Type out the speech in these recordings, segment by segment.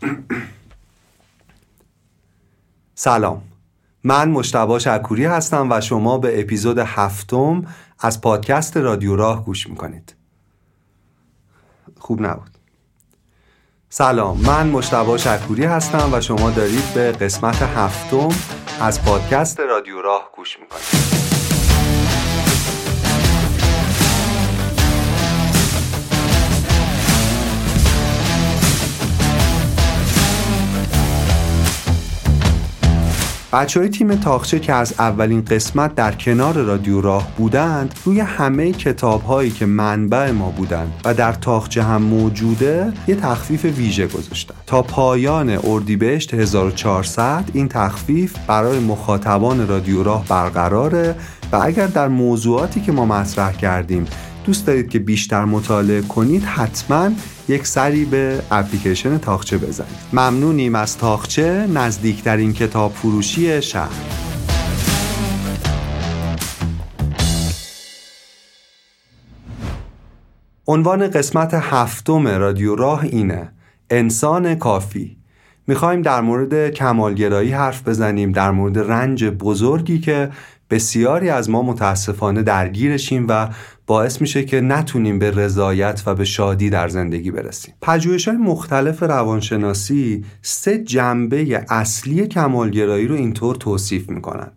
سلام. من مشتبا شکوری هستم و شما به اپیزود هفتم از پادکست رادیو راه گوش می‌کنید. خوب نبود. سلام. من مشتبا شکوری هستم و شما دارید به قسمت هفتم از پادکست رادیو راه گوش می‌کنید. بچه های تیم تاخچه که از اولین قسمت در کنار رادیو راه بودند روی همه کتاب هایی که منبع ما بودند و در تاخچه هم موجوده یه تخفیف ویژه گذاشتن. تا پایان اردیبهشت 1400 این تخفیف برای مخاطبان رادیو راه برقراره و اگر در موضوعاتی که ما مطرح کردیم دوست دارید که بیشتر مطالعه کنید حتما یک سری به اپلیکیشن تاخچه بزنید. ممنونیم از تاخچه نزدیکترین کتاب فروشی شهر. عنوان قسمت هفتم رادیو راه اینه انسان کافی. می‌خوایم در مورد کمالگرایی حرف بزنیم در مورد رنج بزرگی که بسیاری از ما متاسفانه درگیرشیم و باعث میشه که نتونیم به رضایت و به شادی در زندگی برسیم. پژوهش های مختلف روانشناسی سه جنبه اصلی کمالگرایی رو اینطور توصیف می‌کنن.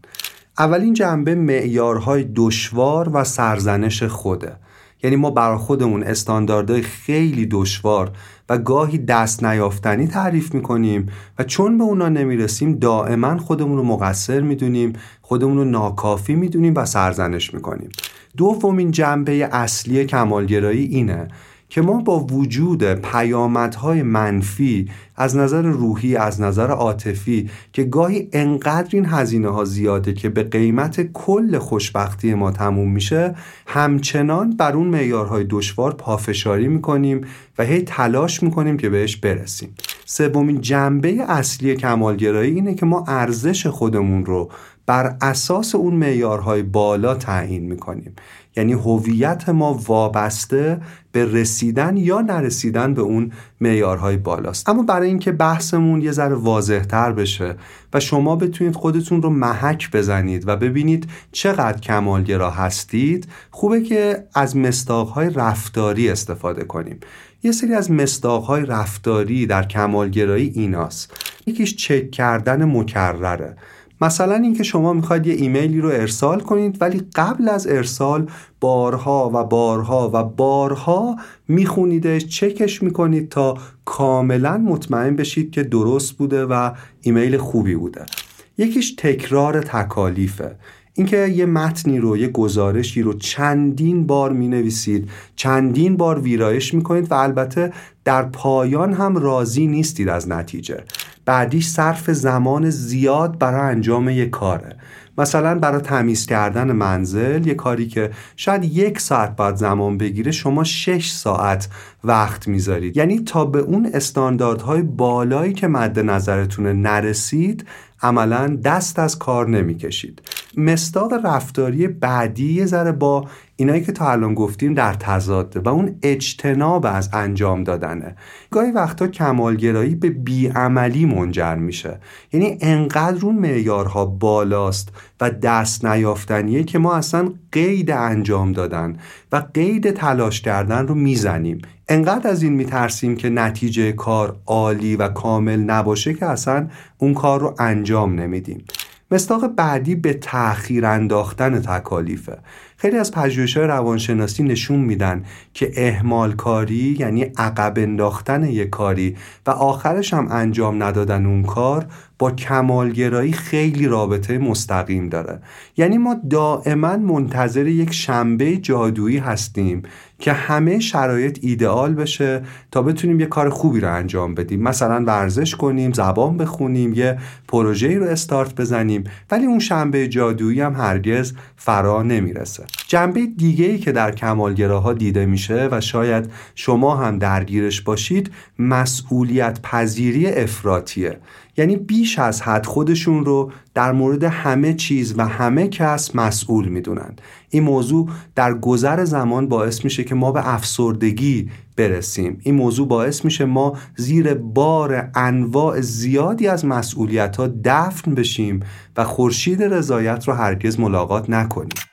اولین جنبه معیارهای دشوار و سرزنش خوده. یعنی ما برای خودمون استانداردهای خیلی دشوار گاهی دست نیافتنی تعریف می‌کنیم و چون به اونا نمی‌رسیم دائما خودمون رو مقصر می‌دونیم خودمون رو ناکافی می‌دونیم و سرزنش می‌کنیم. دومین جنبه اصلی کمالگرایی اینه که ما با وجود پیامدهای منفی از نظر روحی از نظر عاطفی که گاهی انقدر این هزینه ها زیاده که به قیمت کل خوشبختی ما تموم میشه همچنان بر اون معیارهای دشوار پافشاری می‌کنیم و هی تلاش می‌کنیم که بهش برسیم. سومین جنبه اصلی کمالگرایی اینه که ما ارزش خودمون رو بر اساس اون معیارهای بالا تعیین می‌کنیم. یعنی هویت ما وابسته به رسیدن یا نرسیدن به اون معیارهای بالاست. اما برای اینکه بحثمون یه ذره واضحتر بشه و شما بتونید خودتون رو محک بزنید و ببینید چقدر کمالگرا هستید خوبه که از مستاقهای رفتاری استفاده کنیم. یه سری از مستاقهای رفتاری در کمالگرایی ایناست. یکیش چک کردن مکرره. مثلا اینکه شما می‌خواید یه ایمیلی رو ارسال کنید ولی قبل از ارسال بارها و بارها و بارها میخونیدش چکش می‌کنید تا کاملا مطمئن بشید که درست بوده و ایمیل خوبی بوده. یکیش تکرار تکالیفه. اینکه یه متنی رو یه گزارشی رو چندین بار می نویسید چندین بار ویرایش می کنید و البته در پایان هم راضی نیستید از نتیجه. بعدیش صرف زمان زیاد برای انجام یک کاره. مثلا برای تمیز کردن منزل یه کاری که شاید یک ساعت بعد زمان بگیره شما شش ساعت وقت می‌ذارید. یعنی تا به اون استانداردهای بالایی که مد نظرتونه نرسید عملا دست از کار نمی‌کشید. مستاق رفتاری بعدی یه ذره با اینایی که تا الان گفتیم در تضاده و اون اجتناب از انجام دادنه. گاهی وقتا کمالگرایی به بیعملی منجر میشه. یعنی انقدر اون معیارها بالاست و دست نیافتنیه که ما اصلا قید انجام دادن و قید تلاش کردن رو می‌زنیم. انقدر از این میترسیم که نتیجه کار عالی و کامل نباشه که اصلا اون کار رو انجام نمیدیم. مستاق بعدی به تأخیر انداختن تکالیفه. خیلی از پژوهش‌های روانشناسی نشون میدن که اهمال کاری یعنی عقب انداختن یک کاری و آخرش هم انجام ندادن اون کار کمالگرایی خیلی رابطه مستقیم داره. یعنی ما دائما منتظر یک شنبه جادویی هستیم که همه شرایط ایدئال بشه تا بتونیم یه کار خوبی رو انجام بدیم. مثلا ورزش کنیم زبان بخونیم یه پروژه‌ای رو استارت بزنیم ولی اون شنبه جادویی هم هرگز فرا نمی‌رسه. جنبه دیگه ای که در کمالگراها دیده میشه و شاید شما هم درگیرش باشید مسئولیت پذیری افراتیه یعنی بیش از حد خودشون رو در مورد همه چیز و همه کس مسئول می‌دونن. این موضوع در گذر زمان باعث میشه که ما به افسردگی برسیم. این موضوع باعث میشه ما زیر بار انواع زیادی از مسئولیت ها دفن بشیم و خورشید رضایت رو هرگز ملاقات نکنیم.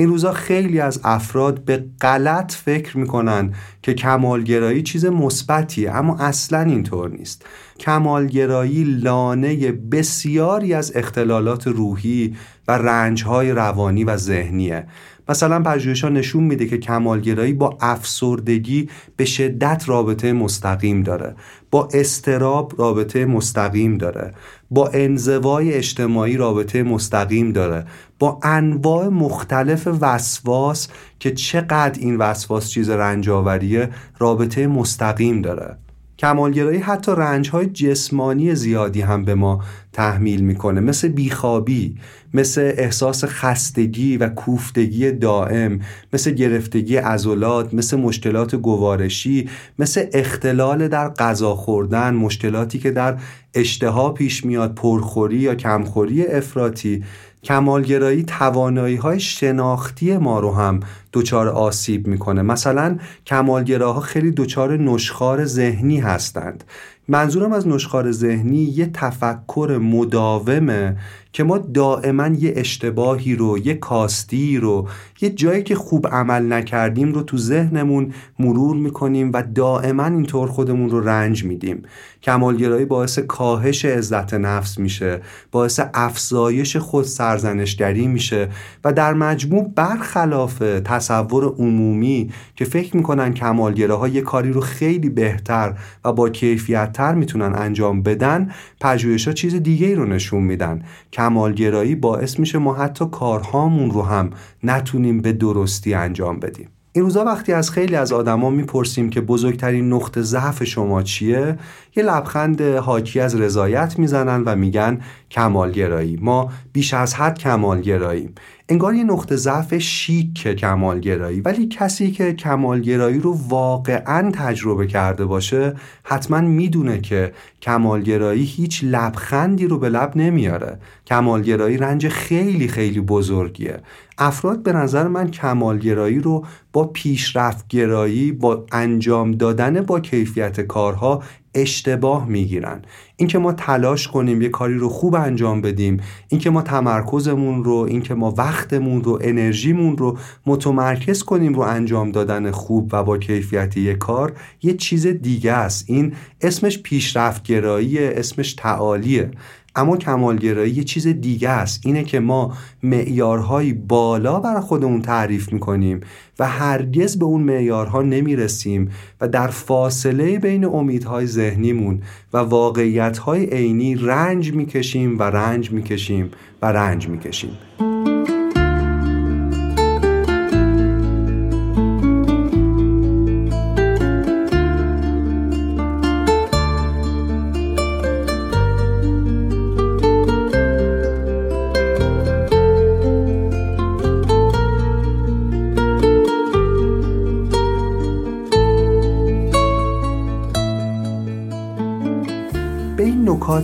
این روزا خیلی از افراد به غلط فکر می‌کنن که کمالگرایی چیز مثبتیه اما اصلا اینطور نیست. کمالگرایی لانه بسیاری از اختلالات روحی و رنجهای روانی و ذهنیه. مثلا پژوهش‌ها نشون میده که کمالگرایی با افسردگی به شدت رابطه مستقیم داره با استراب رابطه مستقیم داره با انزوای اجتماعی رابطه مستقیم داره با انواع مختلف وسواس که چقدر این وسواس چیز رنجاوریه رابطه مستقیم داره. کمالگرایی حتی رنجهای جسمانی زیادی هم به ما تحمیل می‌کنه مثل بیخوابی مثل احساس خستگی و کوفتگی دائم مثل گرفتگی عضلات مثل مشکلات گوارشی مثل اختلال در غذا خوردن مشکلاتی که در اشتها پیش میاد پرخوری یا کمخوری افراطی. کمالگرایی توانایی های شناختی ما رو هم دچار آسیب می‌کنه. مثلا کمالگراها خیلی دچار نشخار ذهنی هستند. منظورم از نشخار ذهنی یه تفکر مداومه که ما دائما یه اشتباهی رو یه کاستی رو یه جایی که خوب عمل نکردیم رو تو ذهنمون مرور می‌کنیم و دائما اینطور خودمون رو رنج میدیم. کمالگرایی باعث کاهش عزت نفس میشه باعث افزایش خود سرزنشگری میشه و در مجموع برخلاف تصور عمومی که فکر می‌کنن کمالگراها یه کاری رو خیلی بهتر و با کیفیتتر می‌تونن انجام بدن پژوهش ها چیز دیگه رو نشون میدن. کمالگرایی باعث میشه ما حتی کارهامون رو هم نتونیم به درستی انجام بدیم. این روزا وقتی از خیلی از آدما می‌پرسیم که بزرگترین نقطه ضعف شما چیه یه لبخند حاکی از رضایت می‌زنن و میگن کمالگرایی. ما بیش از حد کمالگراییم. انگار یه نقطه ضعف شیک کمالگرایی. ولی کسی که کمالگرایی رو واقعا تجربه کرده باشه حتما می‌دونه که کمالگرایی هیچ لبخندی رو به لب نمیاره. کمالگرایی رنج خیلی خیلی بزرگیه. افراد به نظر من کمالگرایی رو با پیشرفتگرایی با انجام دادن با کیفیت کارها اشتباه می‌گیرن. اینکه ما تلاش کنیم یه کاری رو خوب انجام بدیم اینکه ما تمرکزمون رو اینکه ما وقتمون رو انرژیمون رو متمرکز کنیم رو انجام دادن خوب و با کیفیت یه کار یه چیز دیگه است. این اسمش پیشرفتگراییه اسمش تعالیه. اما کمالگرایی یه چیز دیگه است. اینه که ما معیارهایی بالا برای خودمون تعریف می‌کنیم و هرگز به اون معیارها نمی‌رسیم و در فاصله بین امیدهای ذهنیمون و واقعیتهای عینی رنج می‌کشیم و رنج می‌کشیم و رنج می‌کشیم.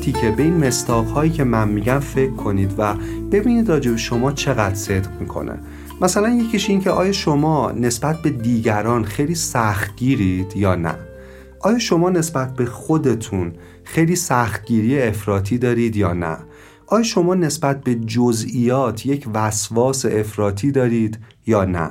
نکاتی که به این مستاق هایی که من میگم فکر کنید و ببینید راجع به شما چقدر صدق می‌کنه. مثلا یکیش این که آیا شما نسبت به دیگران خیلی سختگیرید یا نه؟ آیا شما نسبت به خودتون خیلی سختگیری افراطی دارید یا نه؟ آیا شما نسبت به جزئیات یک وسواس افراطی دارید یا نه؟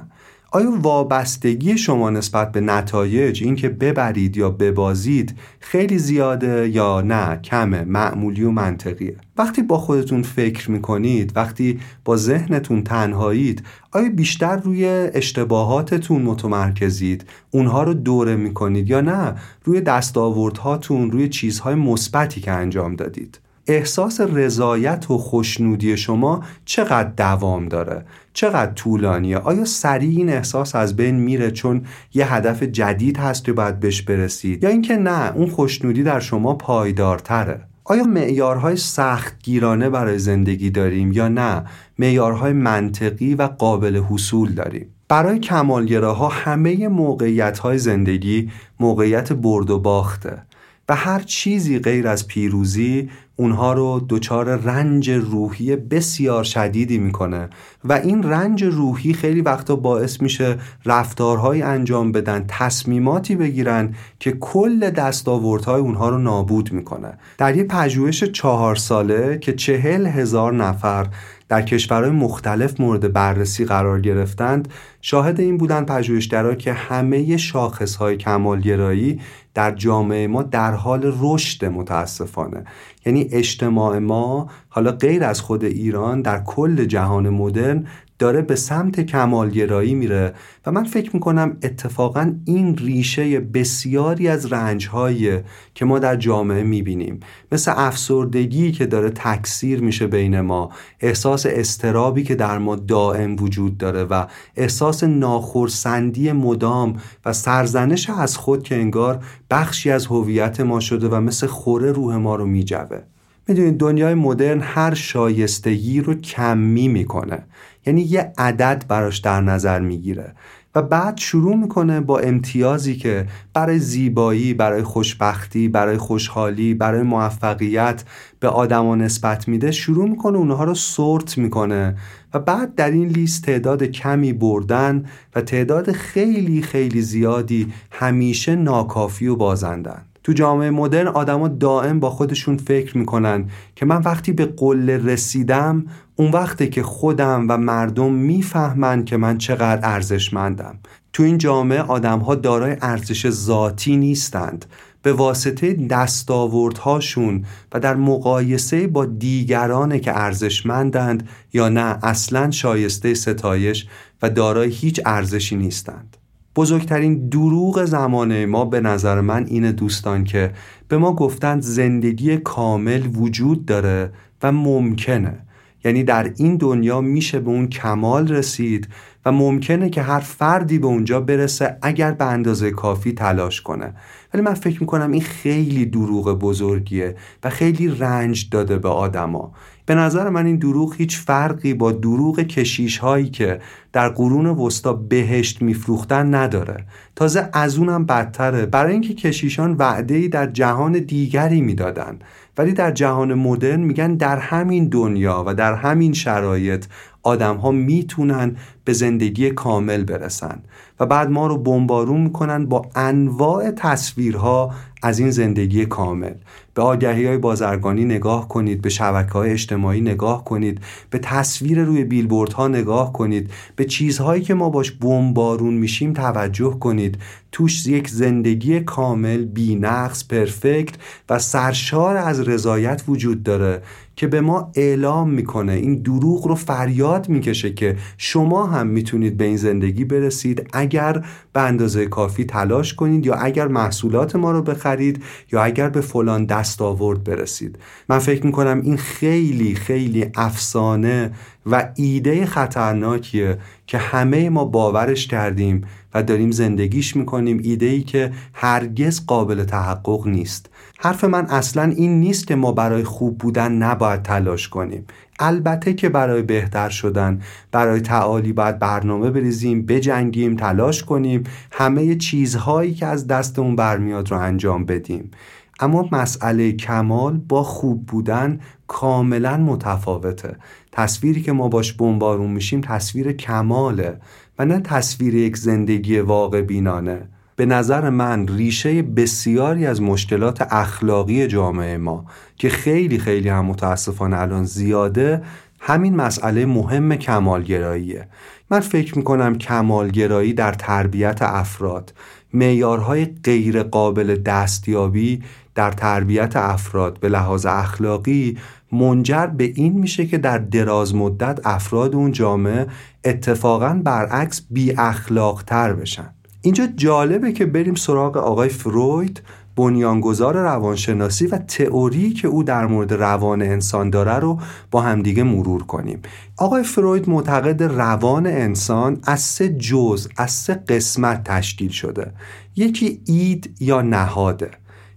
آیا وابستگی شما نسبت به نتایج اینکه ببرید یا ببازید خیلی زیاده یا نه؟ کمه معمولی و منطقیه. وقتی با خودتون فکر می‌کنید وقتی با ذهنتون تنهایید آیا بیشتر روی اشتباهاتتون متمرکزید؟ اونها رو دوره می‌کنید یا نه؟ روی دستاوردهاتون روی چیزهای مثبتی که انجام دادید. احساس رضایت و خوشنودی شما چقدر دوام داره؟ چقدر طولانیه؟ آیا سریع این احساس از بین میره چون یه هدف جدید هست که باید بهش برسید؟ یا اینکه نه اون خوشنودی در شما پایدارتره؟ آیا معیارهای سختگیرانه برای زندگی داریم یا نه؟ معیارهای منطقی و قابل حصول داریم. برای کمالگراها همه موقعیت های زندگی موقعیت برد و باخته و هر چیزی غیر از پیروزی اونها رو دچار رنج روحی بسیار شدیدی می‌کنه و این رنج روحی خیلی وقتا باعث میشه رفتارهایی انجام بدن تصمیماتی بگیرن که کل دستاوردهای اونها رو نابود می‌کنه. در یه پژوهش چهار ساله که چهل هزار نفر در کشورهای مختلف مورد بررسی قرار گرفتند شاهد این بودن پژوهشگرا که همه شاخصهای کمالگرایی در جامعه ما در حال رشد متاسفانه. یعنی اجتماع ما حالا غیر از خود ایران در کل جهان مدرن داره به سمت کمالگرایی میره و من فکر می‌کنم اتفاقا این ریشه بسیاری از رنجهایی که ما در جامعه می‌بینیم مثل افسردگی که داره تکثیر میشه بین ما احساس استرابی که در ما دائم وجود داره و احساس ناخرسندی مدام و سرزنش از خود که انگار بخشی از هویت ما شده و مثل خوره روح ما رو میجوه. می‌دونید دنیای مدرن هر شایستگی رو کمی می‌کنه. یعنی یه عدد براش در نظر می‌گیره. و بعد شروع می‌کنه با امتیازی که برای زیبایی، برای خوشبختی، برای خوشحالی، برای موفقیت به آدما نسبت میده شروع می‌کنه اونها رو سورت می‌کنه. و بعد در این لیست تعداد کمی بردن و تعداد خیلی خیلی زیادی همیشه ناکافی و بازندن. تو جامعه مدرن آدما دائم با خودشون فکر می‌کنن که من وقتی به قله رسیدم اون وقتی که خودم و مردم می‌فهمن که من چقدر ارزشمندم. تو این جامعه آدم ها دارای ارزش ذاتی نیستند. به واسطه دستاوردهاشون و در مقایسه با دیگران که ارزشمندند یا نه اصلا شایسته ستایش و دارای هیچ ارزشی نیستند. بزرگترین دروغ زمانه ما به نظر من اینه دوستان که به ما گفتند زندگی کامل وجود داره و ممکنه. یعنی در این دنیا میشه به اون کمال رسید و ممکنه که هر فردی به اونجا برسه اگر به اندازه کافی تلاش کنه. ولی من فکر می‌کنم این خیلی دروغ بزرگیه و خیلی رنج داده به آدما. به نظر من این دروغ هیچ فرقی با دروغ کشیش هایی که در قرون وسطا بهشت میفروختن نداره. تازه از اونم بدتره. برای اینکه کشیشان وعده در جهان دیگری می‌دادن. ولی در جهان مدرن میگن در همین دنیا و در همین شرایط آدم ها می‌تونن به زندگی کامل برسن و بعد ما رو بمبارون می‌کنن با انواع تصویرها از این زندگی کامل. به آگهی های بازرگانی نگاه کنید به شبکه های اجتماعی نگاه کنید به تصویر روی بیلبورد ها نگاه کنید به چیزهایی که ما باش بمبارون میشیم توجه کنید. توش یک زندگی کامل بینقص پرفکت و سرشار از رضایت وجود داره. که به ما اعلام می‌کنه. این دروغ رو فریاد می‌کشه که شما هم می‌تونید به این زندگی برسید. اگر به اندازه کافی تلاش کنید یا اگر محصولات ما رو بخرید یا اگر به فلان دستاورد برسید. من فکر می‌کنم این خیلی خیلی افسانه و ایده خطرناکیه که همه ما باورش کردیم و داریم زندگیش می‌کنیم. ایده ای که هرگز قابل تحقق نیست. حرف من اصلا این نیست که ما برای خوب بودن نباید تلاش کنیم. البته که برای بهتر شدن برای تعالی باید برنامه بریزیم بجنگیم تلاش کنیم همه چیزهایی که از دستمون برمیاد رو انجام بدیم. اما مسئله کمال با خوب بودن کاملا متفاوته. تصویری که ما باش بمبارون میشیم تصویر کماله و نه تصویر یک زندگی واقع بینانه. به نظر من ریشه بسیاری از مشکلات اخلاقی جامعه ما که خیلی خیلی هم متاسفانه الان زیاده همین مسئله مهم کمالگراییه. من فکر می‌کنم کمالگرایی در تربیت افراد معیارهای غیر قابل دستیابی در تربیت افراد به لحاظ اخلاقی منجر به این میشه که در دراز مدت افراد اون جامعه اتفاقا برعکس بی اخلاق تر بشن. اینجا جالبه که بریم سراغ آقای فروید بنیانگذار روانشناسی و تئوری که او در مورد روان انسان داره رو با همدیگه مرور کنیم. آقای فروید معتقده روان انسان از سه جزء از سه قسمت تشکیل شده. یکی id یا نهاده.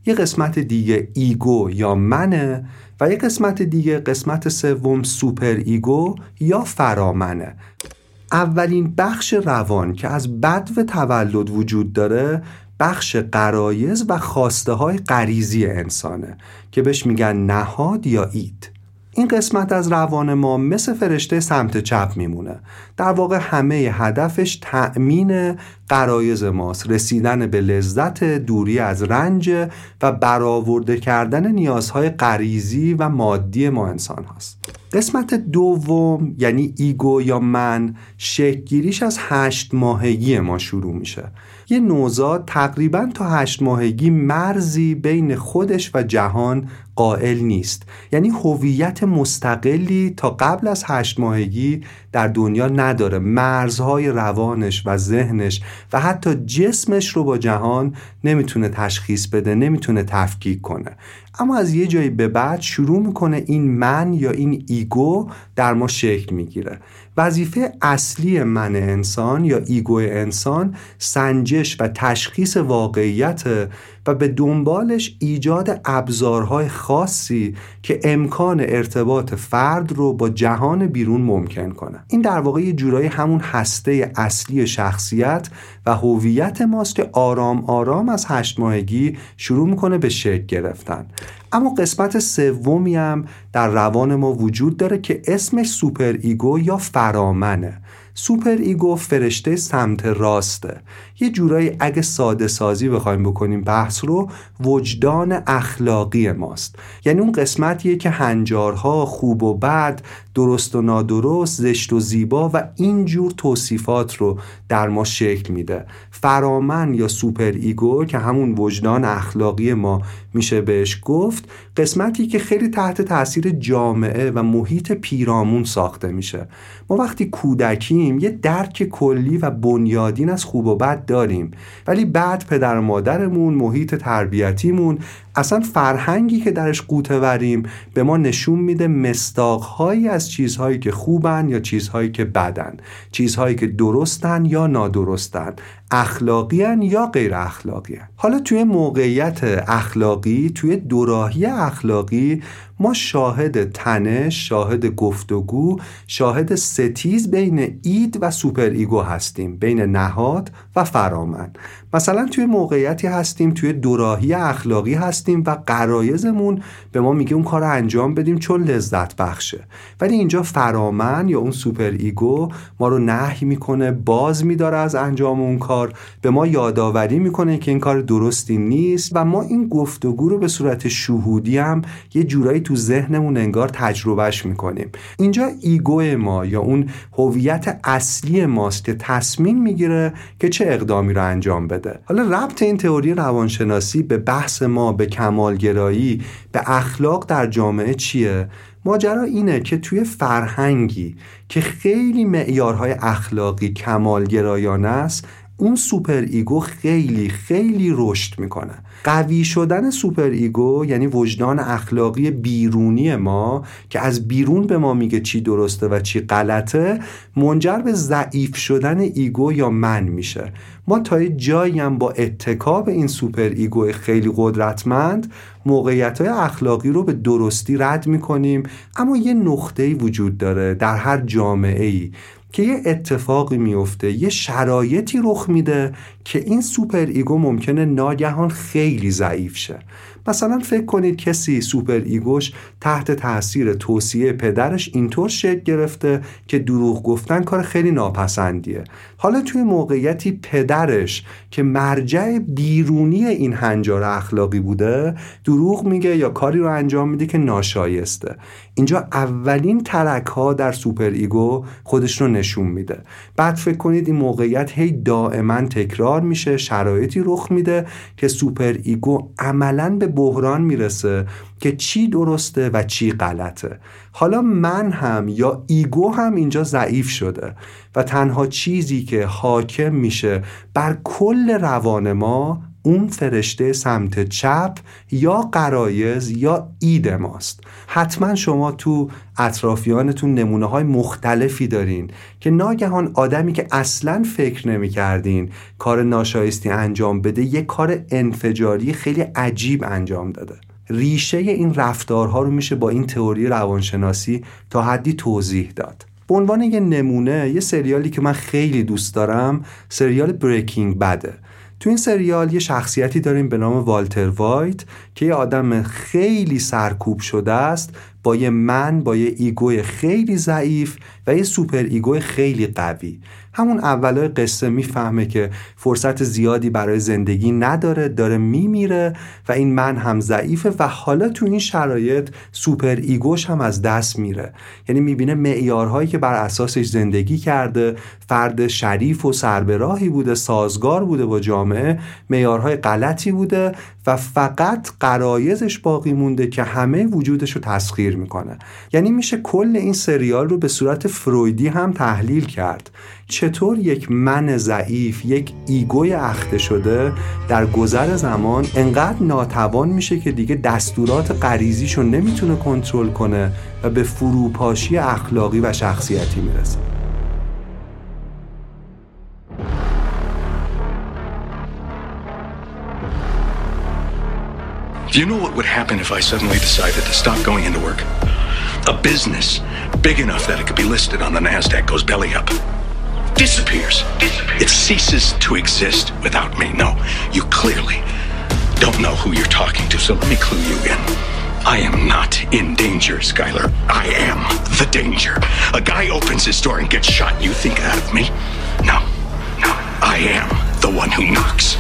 یه قسمت دیگه ego یا منه و یه قسمت دیگه قسمت سوم super ego یا فرامنه. اولین بخش روان که از بدو تولد وجود داره بخش قرایز و خواسته های غریزی انسانه که بهش میگن نهاد یا اید این قسمت از روان ما مثل فرشته سمت چپ میمونه. در واقع همه هدفش تأمین قرایز ماست. رسیدن به لذت دوری از رنج و برآورده کردن نیازهای غریزی و مادی ما انسان هاست. قسمت دوم یعنی ایگو یا من شکگیریش از هشت ماهگی ما شروع میشه. یه نوزاد تقریبا تا هشت ماهگی مرزی بین خودش و جهان قائل نیست. یعنی هویت مستقلی تا قبل از هشت ماهگی در دنیا نداره. مرزهای روانش و ذهنش و حتی جسمش رو با جهان نمی‌تونه تشخیص بده نمی‌تونه تفکیک کنه. اما از یه جایی به بعد شروع می‌کنه این من یا این ego در ما شکل می‌گیره. وظیفه اصلی من انسان یا ego انسان سنجش و تشخیص واقعیت و به دنبالش ایجاد ابزارهای خاصی که امکان ارتباط فرد رو با جهان بیرون ممکن کنه این در واقع یه جورایی همون هسته اصلی شخصیت و هویت ماست که آرام آرام از هشت ماهگی شروع می‌کنه به شکل گرفتن. اما قسمت سومی هم در روان ما وجود داره که اسمش super ego یا فرامنه. super ego فرشته سمت راسته. یه جورایی اگه ساده سازی بخوایم بکنیم بحث رو وجدان اخلاقی ماست. یعنی اون قسمتیه که هنجارها خوب و بد درست و نادرست زشت و زیبا و اینجور توصیفات رو در ما شکل میده. فرامن یا super ego که همون وجدان اخلاقی ما میشه بهش گفت قسمتی که خیلی تحت تاثیر جامعه و محیط پیرامون ساخته میشه. ما وقتی کودکیم یه درک کلی و بنیادین از خوب و بد داریم. ولی بعد پدر و مادرمون محیط تربیتیمون اصلا فرهنگی که درش قوطه وریم به ما نشون میده مستاقهایی از چیزهایی که خوبن یا چیزهایی که بدن. چیزهایی که درستن یا نادرستن. اخلاقی یا غیر اخلاقی حالا توی موقعیت اخلاقی توی دوراهی اخلاقی ما شاهد تنش شاهد گفتگو شاهد ستیز بین id و super ego هستیم بین نهاد و فرامن. مثلا توی موقعیتی هستیم توی دوراهی اخلاقی هستیم و غرایزمون به ما میگه اون کار رو انجام بدیم چون لذت بخشه. ولی اینجا فرامن یا اون super ego ما رو نهی می‌کنه باز میداره از انجام اون کار. به ما یادآوری می‌کنه که این کار درستی نیست و ما این گفتگو رو به صورت شهودی هم یه جورایی تو ذهنمون انگار تجربهش می‌کنیم. اینجا ایگو ما یا اون هویت اصلی ماست که تصمیم می‌گیره که چه اقدامی رو انجام بده. حالا ربط این تئوری روانشناسی به بحث ما به کمالگرایی به اخلاق در جامعه چیه؟ ماجرا اینه که توی فرهنگی که خیلی معیارهای اخلاقی کمالگرایانه است اون super ego خیلی خیلی رشد می‌کنه. قوی شدن super ego یعنی وجدان اخلاقی بیرونی ما که از بیرون به ما میگه چی درسته و چی غلطه منجر به ضعیف شدن ego یا من میشه. ما تا جایی هم با اتکا به این super ego خیلی قدرتمند موقعیت های اخلاقی رو به درستی رد می‌کنیم. اما یه نقطه‌ای وجود داره در هر جامعه ای که یه اتفاقی میفته یه شرایطی رخ میده که این super ego ممکنه ناگهان خیلی ضعیف شه. مثلا فکر کنید کسی super ego ش تحت تاثیر توصیه پدرش اینطور شکل گرفته که دروغ گفتن کار خیلی ناپسندیه. حالا توی موقعیتی پدرش که مرجع بیرونی این هنجار اخلاقی بوده دروغ میگه یا کاری رو انجام میده که ناشایسته. اینجا اولین ترک ها در super ego خودش رو نشون میده. بعد فکر کنید این موقعیت هی دائما تکرار میشه شرایطی رخ میده که super ego عملا به بحران می‌رسه که چی درسته و چی غلطه. حالا من هم یا ego هم اینجا ضعیف شده و تنها چیزی که حاکم میشه بر کل روان ما اون فرشته سمت چپ یا قرایز یا اید ماست. حتما شما تو اطرافیانتون نمونه های مختلفی دارین که ناگهان آدمی که اصلا فکر نمی کردین کار ناشایستی انجام بده یه کار انفجاری خیلی عجیب انجام داده. ریشه این رفتارها رو میشه با این تئوری روانشناسی تا حدی توضیح داد. به عنوان یه نمونه یه سریالی که من خیلی دوست دارم سریال Breaking Bad ه تو این سریال یه شخصیتی داریم به نام والتر وایت که یه آدم خیلی سرکوب شده است با یه من با یه ego ی خیلی ضعیف و یه super ego ی خیلی قوی. همون اولای قصه می‌فهمه که فرصت زیادی برای زندگی نداره داره میمیره و این من هم ضعیفه و حالا تو این شرایط super ego ش هم از دست میره. یعنی می‌بینه معیارهایی که بر اساسش زندگی کرده فرد شریف و سربراهی بوده سازگار بوده با جامعه معیارهای غلطی بوده و فقط قرایزش باقی مونده که همه وجودش رو تسخیر می‌کنه. یعنی میشه کل این سریال رو به صورت فرویدی هم تحلیل کرد. چطور یک من ضعیف یک ایگوی اخته شده در گذر زمان انقدر ناتوان میشه که دیگه دستورات غریزیشو نمی‌تونه کنترل کنه و به فروپاشی اخلاقی و شخصیتی می‌رسه Do you know what would happen if I suddenly decided to stop going into work? A business big enough that it could be listed on the NASDAQ goes belly up. Disappears. It ceases to exist without me. No, you clearly don't know who you're talking to, so let me clue you in. I am not in danger, Skylar. I am the danger. A guy opens his door and gets shot. You think that of me? No, no. I am the one who knocks.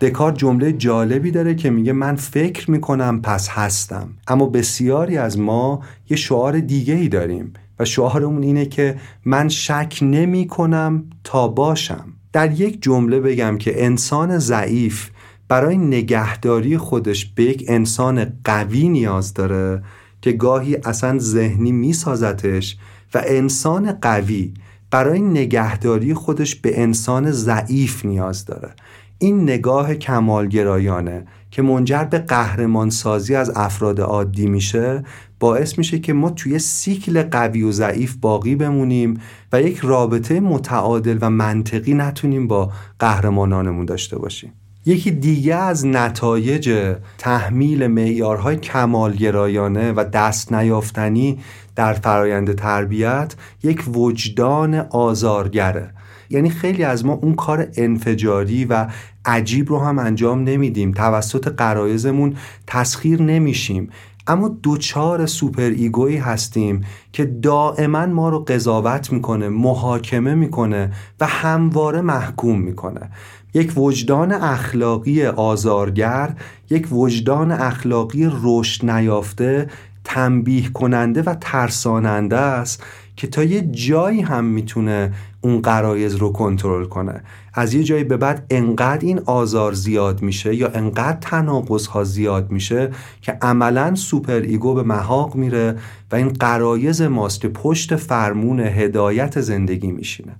دکار جمله جالبی داره که میگه من فکر می‌کنم پس هستم. اما بسیاری از ما یه شعار دیگه ای داریم و شعارمون اینه که من شک نمی کنم تا باشم. در یک جمله بگم که انسان ضعیف برای نگهداری خودش به یک انسان قوی نیاز داره که گاهی اصلا ذهنی میسازتش و انسان قوی برای نگهداری خودش به انسان ضعیف نیاز داره. این نگاه کمالگرایانه که منجر به قهرمان سازی از افراد عادی میشه باعث میشه که ما توی سیکل قوی و ضعیف باقی بمونیم و یک رابطه متعادل و منطقی نتونیم با قهرمانانمون داشته باشیم. یکی دیگه از نتایج تحمیل معیارهای کمالگرایانه و دست نیافتنی در فرایند تربیت یک وجدان آزارگره. یعنی خیلی از ما اون کار انفجاری و عجیب رو هم انجام نمیدیم. توسط قرایزمون تسخیر نمیشیم. اما دوچار سوپر ایگویی هستیم که دائما ما رو قضاوت می‌کنه محاکمه می‌کنه و همواره محکوم می‌کنه. یک وجدان اخلاقی آزارگر یک وجدان اخلاقی رشد نیافته تنبیه کننده و ترساننده است که تا یه جایی هم می‌تونه اون غرایز رو کنترل کنه. از یه جایی به بعد انقدر این آزار زیاد میشه یا انقدر تناقض ها زیاد میشه که عملا superego به محاق میره و این غرایز ماست که پشت فرمون هدایت زندگی میشینه.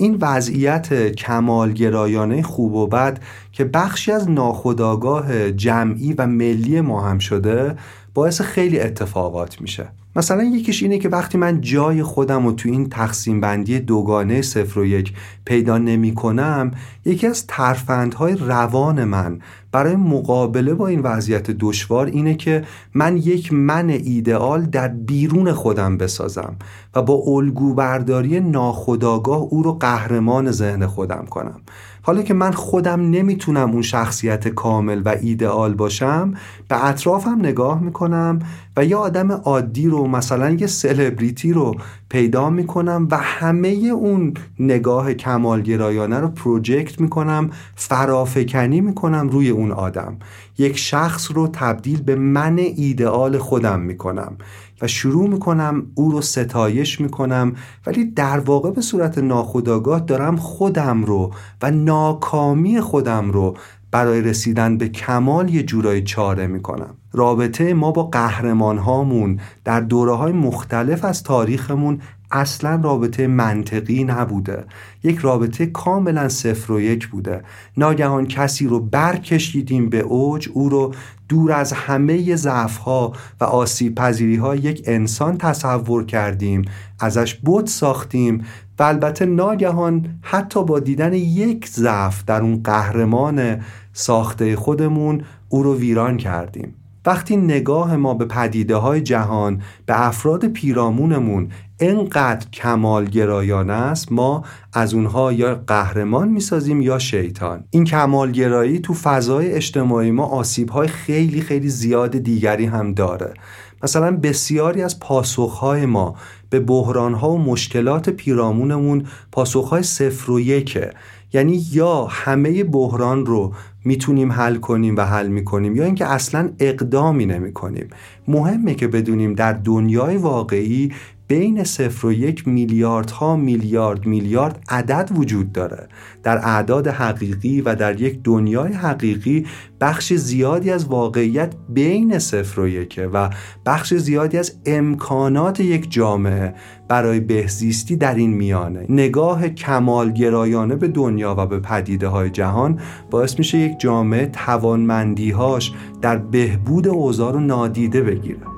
این وضعیت کمالگرایانه خوب و بد که بخشی از ناخودآگاه جمعی و ملی ما هم شده باعث خیلی اتفاقات میشه. مثلا یکیش اینه که وقتی من جای خودم رو تو این تقسیم بندی دوگانه صفر و یک پیدا نمی کنم یکی از ترفندهای روان من برای مقابله با این وضعیت دشوار اینه که من یک من ایدئال در بیرون خودم بسازم و با الگو برداری ناخداگاه او رو قهرمان ذهن خودم کنم. حالا که من خودم نمی‌تونم اون شخصیت کامل و ایدئال باشم به اطرافم نگاه می‌کنم و یه آدم عادی رو مثلا یه سلبریتی رو پیدا می‌کنم و همه اون نگاه کمالگرایانه رو پروژکت می‌کنم فرافکنی می‌کنم روی اون آدم. یک شخص رو تبدیل به من ایدئال خودم می‌کنم. و شروع می‌کنم او رو ستایش می‌کنم ولی در واقع به صورت ناخودآگاه دارم خودم رو و ناکامی خودم رو برای رسیدن به کمال یه جورایی چاره می‌کنم. رابطه ما با قهرمان هامون در دوره های مختلف از تاریخمون اصلا رابطه منطقی نبوده. یک رابطه کاملا صفر و یک بوده. ناگهان کسی رو برکشیدیم به اوج او رو دور از همه ضعف ها و آسیب پذیری ها یک انسان تصور کردیم ازش بود ساختیم و البته ناگهان حتی با دیدن یک ضعف در اون قهرمان ساخته خودمون او رو ویران کردیم. وقتی نگاه ما به پدیده های جهان به افراد پیرامونمون انقدر کمالگرایانه است ما از اونها یا قهرمان می‌سازیم یا شیطان. این کمالگرایی تو فضای اجتماعی ما آسیبهای خیلی خیلی زیاد دیگری هم داره. مثلا بسیاری از پاسخهای ما به بحرانها و مشکلات پیرامونمون پاسخهای صفر و یکه. یعنی یا همه بحران رو می‌تونیم حل کنیم و حل می‌کنیم یا اینکه اصلا اقدامی نمی کنیم مهمه که بدونیم در دنیای واقعی بین صفر و یک میلیارد ها میلیارد میلیارد عدد وجود داره. در اعداد حقیقی و در یک دنیای حقیقی بخش زیادی از واقعیت بین صفر و یکه و بخش زیادی از امکانات یک جامعه برای بهزیستی در این میانه. نگاه کمالگرایانه به دنیا و به پدیده های جهان باعث میشه یک جامعه توانمندیهاش در بهبود اوضاع رو نادیده بگیره.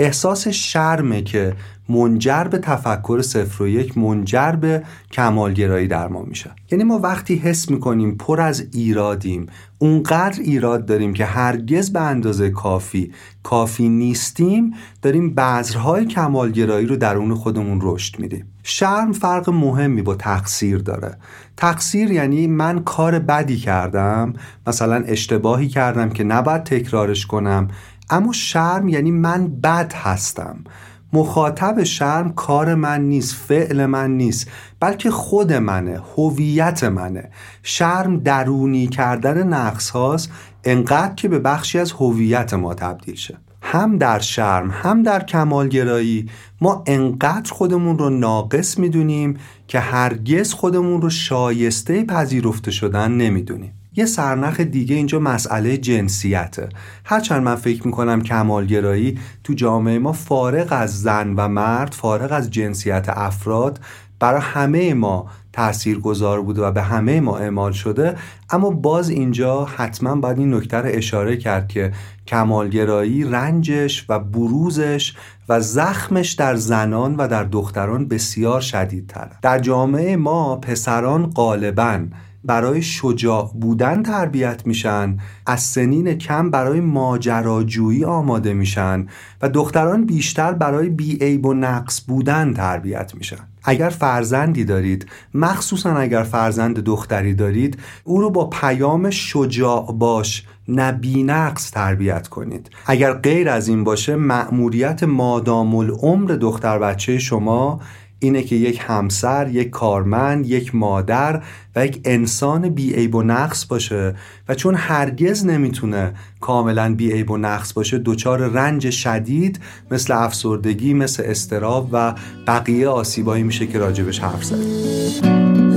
احساس شرمه که منجر به تفکر صفر و یک منجر به کمالگرایی در ما میشه. یعنی ما وقتی حس می‌کنیم پر از ایرادیم اونقدر ایراد داریم که هرگز به اندازه کافی کافی نیستیم داریم بذرهای کمالگرایی رو درون خودمون رشد میدیم. شرم فرق مهمی با تقصیر داره. تقصیر یعنی من کار بدی کردم مثلا اشتباهی کردم که نباید تکرارش کنم. اما شرم یعنی من بد هستم. مخاطب شرم کار من نیست فعل من نیست بلکه خود منه هویت منه. شرم درونی کردن نقص هاست انقدر که به بخشی از هویت ما تبدیل شه. هم در شرم هم در کمالگرایی ما انقدر خودمون رو ناقص می‌دونیم که هرگز خودمون رو شایسته پذیرفته شدن نمی‌دونیم. یه سرنخ دیگه اینجا مسئله جنسیته. هرچند من فکر می‌کنم کمالگرایی تو جامعه ما فارغ از زن و مرد فارغ از جنسیت افراد برای همه ما تأثیر گذار بوده و به همه ما اعمال شده. اما باز اینجا حتما باید این نکته رو اشاره کرد که کمالگرایی رنجش و بروزش و زخمش در زنان و در دختران بسیار شدیدتره. در جامعه ما پسران غالباً برای شجاع بودن تربیت میشن. از سنین کم برای ماجراجویی آماده میشن و دختران بیشتر برای بیعیب و نقص بودن تربیت میشن. اگر فرزندی دارید مخصوصا اگر فرزند دختری دارید او رو با پیام شجاع باش نبینقص تربیت کنید. اگر غیر از این باشه مأموریت مادام العمر دختر بچه شما اینه که یک همسر، یک کارمند، یک مادر و یک انسان بیعیب و نقص باشه و چون هرگز نمی‌تونه کاملا بیعیب و نقص باشه دچار رنج شدید مثل افسردگی، مثل استراب و بقیه آسیبایی میشه که راجبش حرف زد.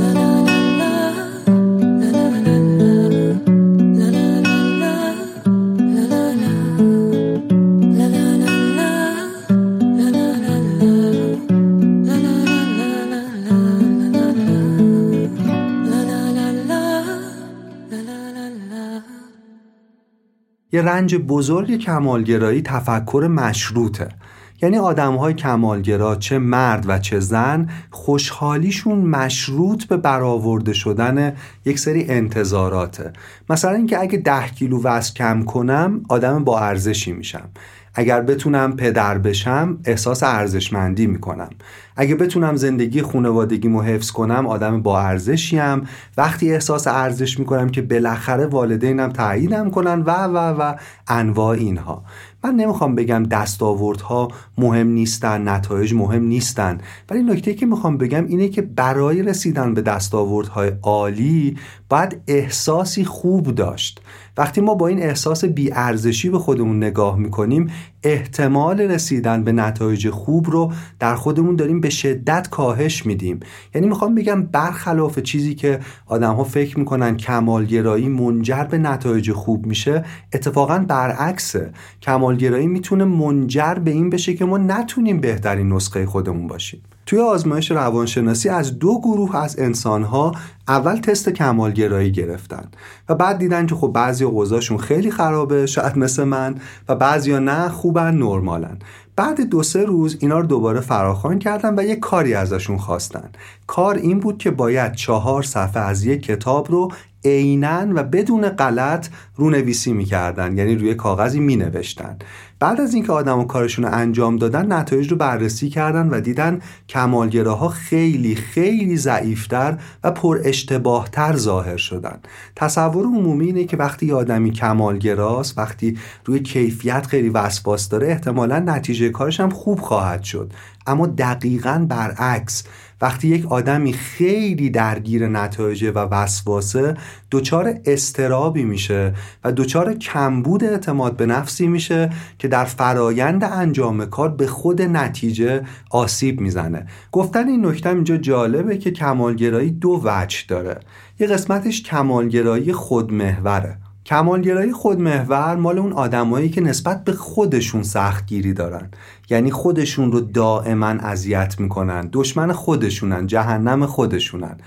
رنج بزرگ کمالگرایی تفکر مشروطه. یعنی آدم های کمالگرا چه مرد و چه زن خوشحالیشون مشروط به برآورده شدن یک سری انتظاراته. مثلا اینکه اگه ده کیلو وزن کم کنم آدم با ارزشی میشم. اگر بتونم پدر بشم احساس ارزشمندی می‌کنم. اگه بتونم زندگی خانوادگیمو حفظ کنم آدم با ارزشیم. وقتی احساس ارزش می‌کنم که بالاخره والدینم تاییدم کنن و و و انواع اینها. من نمی‌خوام بگم دستاوردها مهم نیستن نتایج مهم نیستن. ولی نکته که می‌خوام بگم اینه که برای رسیدن به دستاوردهای عالی باید احساسی خوب داشت. وقتی ما با این احساس بیارزشی به خودمون نگاه می‌کنیم احتمال رسیدن به نتایج خوب رو در خودمون داریم به شدت کاهش میدیم. یعنی می‌خوام بگم برخلاف چیزی که آدم ها فکر می‌کنن کمالگرایی منجر به نتایج خوب میشه اتفاقا برعکسه. کمالگرایی می‌تونه منجر به این بشه که ما نتونیم بهترین نسخه خودمون باشیم. توی آزمایش روانشناسی از دو گروه از انسانها اول تست کمالگرایی گرفتن و بعد دیدن که خب بعضی اوضاعشون خیلی خرابه شاید مثل من و بعضیا نه خوبن نرمالن. بعد دو سه روز اینا رو دوباره فراخوان کردن و یه کاری ازشون خواستن. کار این بود که باید چهار صفحه از یک کتاب رو عینا و بدون غلط رونویسی می‌کردن یعنی روی کاغذی مینوشتن. بعد از اینکه آدم کارشون رو انجام دادن نتایج رو بررسی کردن و دیدن کمالگراها خیلی خیلی ضعیفتر و پر اشتباهتر ظاهر شدن. تصور عمومی اینه که وقتی آدمی کمالگراست وقتی روی کیفیت خیلی وسواس داره احتمالا نتیجه کارش هم خوب خواهد شد. اما دقیقا برعکس وقتی یک آدمی خیلی درگیر نتایج و وسواسه دچار استرابی میشه و دچار کمبود اعتماد به نفسی میشه که در فرایند انجام کار به خود نتیجه آسیب می‌زنه. گفتن این نکته اینجا جالبه که کمالگرایی دو وجه داره. یه قسمتش کمالگرایی خودمحوره. کمالگرایی خودمحور مال اون آدمایی که نسبت به خودشون سختگیری دارن. یعنی خودشون رو دائما اذیت می‌کنن. دشمن خودشونن جهنم خودشونن.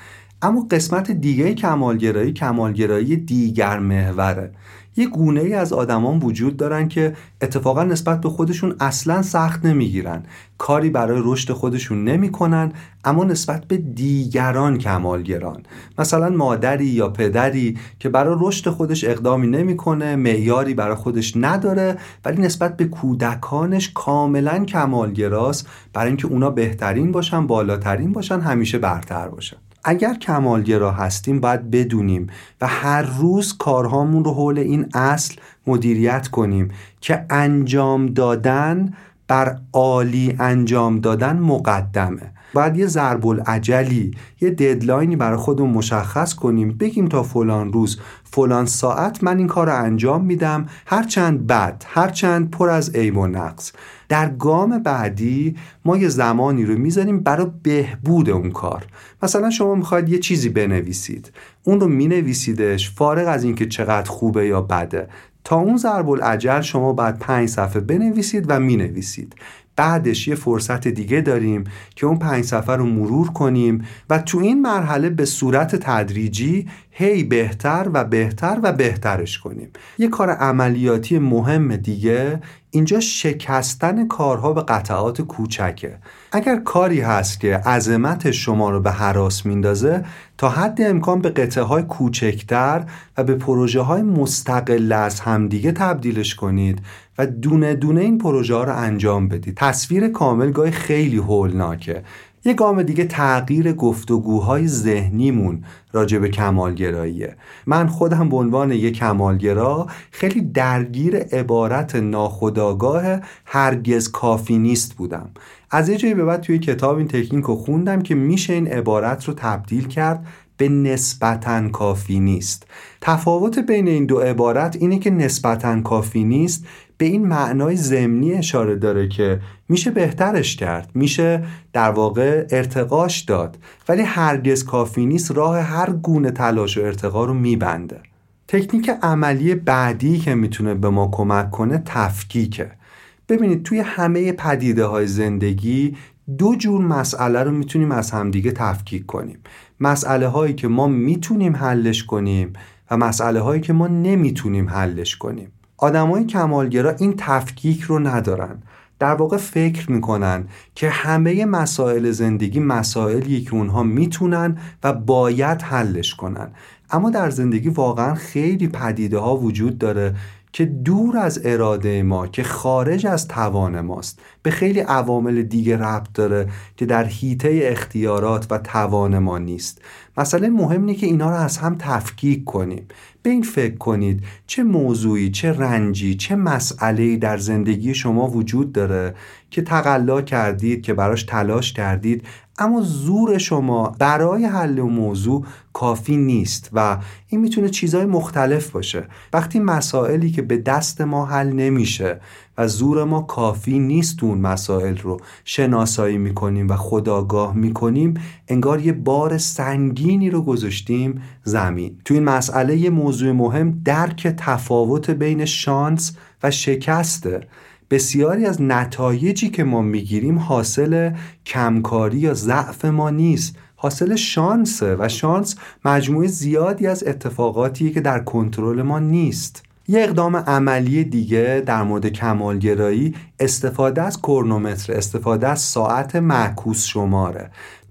اما قسمت دیگه کمالگرایی کمالگرایی دیگر محوره. یه گونه ای از آدمان وجود دارن که اتفاقا نسبت به خودشون اصلا سخت نمی‌گیرن. کاری برای رشد خودشون نمی‌کنن اما نسبت به دیگران کمالگران. مثلا مادری یا پدری که برای رشد خودش اقدامی نمی‌کنه معیاری برای خودش نداره ولی نسبت به کودکانش کاملا کمالگراست. برای اینکه اونا بهترین باشن بالاترین باشن همیشه برتر باشن. اگر کمالگرا هستیم باید بدونیم و هر روز کارهامون رو حول این اصل مدیریت کنیم که انجام دادن بر عالی انجام دادن مقدمه. باید یه ضرب العجلی یه ددلاینی برای خودمون مشخص کنیم بگیم تا فلان روز فلان ساعت من این کار رو انجام میدم هرچند بد هرچند پر از عیب و نقص. در گام بعدی ما یه زمانی رو می‌ذاریم برای بهبود اون کار. مثلا شما می‌خواید یه چیزی بنویسید. اون رو مینویسیدش فارغ از اینکه چقدر خوبه یا بده. تا اون ضرب العجل شما بعد پنج صفحه بنویسید و می‌نویسید. بعدش یه فرصت دیگه داریم که اون پنج سفر رو مرور کنیم و تو این مرحله به صورت تدریجی هی بهتر و بهتر و بهترش کنیم. یه کار عملیاتی مهم دیگه اینجا شکستن کارها به قطعات کوچکه. اگر کاری هست که عظمت شما رو به حراس میندازه تا حد امکان به قطعه های کوچکتر و به پروژه های مستقل از همدیگه تبدیلش کنید و دونه دونه این پروژه ها رو انجام بدید. تصویر کامل گاهی خیلی هولناکه. یه گام دیگه تغییر گفتگوهای ذهنیمون راجع به کمالگراییه. من خودم به عنوان یه کمالگرا خیلی درگیر عبارت ناخداگاه هرگز کافی نیست بودم. از یه جایی به بعد توی کتاب این تکنیک رو خوندم که میشه این عبارت رو تبدیل کرد به نسبتا کافی نیست. تفاوت بین این دو عبارت اینه که نسبتا کافی نیست به این معنای ضمنی اشاره داره که میشه بهترش کرد میشه در واقع ارتقاش داد ولی هرگز کافی نیست راه هر گونه تلاش و ارتقا رو میبنده. تکنیک عملی بعدی که می‌تونه به ما کمک کنه تفکیکه. ببینید توی همه پدیده های زندگی دو جور مسئله رو می‌تونیم از همدیگه تفکیک کنیم. مسئله هایی که ما می‌تونیم حلش کنیم و مسئله هایی که ما نمی‌تونیم حلش کنیم. آدمای کمالگرا این تفکیک رو ندارن. در واقع فکر می‌کنن که همه مسائل زندگی مسائلیه که اونها می‌تونن و باید حلش کنن. اما در زندگی واقعا خیلی پدیده ها وجود داره که دور از اراده ما که خارج از توان ماست. به خیلی عوامل دیگه ربط داره که در حیطه اختیارات و توان ما نیست. مسئله مهم اینه که اینا رو از هم تفکیک کنیم. به این فکر کنید چه موضوعی چه رنجی چه مسئله در زندگی شما وجود داره که تقلا کردید که براش تلاش کردید اما زور شما برای حل موضوع کافی نیست و این می‌تونه چیزهای مختلف باشه. وقتی مسائلی که به دست ما حل نمیشه و زور ما کافی نیست اون مسائل رو شناسایی می‌کنیم و خداگاه می‌کنیم انگار یه بار سنگینی رو گذاشتیم زمین. تو این مسئله یه موضوع مهم درک تفاوت بین شانس و شکسته. بسیاری از نتایجی که ما می‌گیریم حاصل کمکاری یا ضعف ما نیست. حاصل شانسه و شانس مجموعه زیادی از اتفاقاتیه که در کنترل ما نیست. یه اقدام عملی دیگه در مورد کمالگرایی استفاده از کرنومتر استفاده از ساعت معکوس شماره.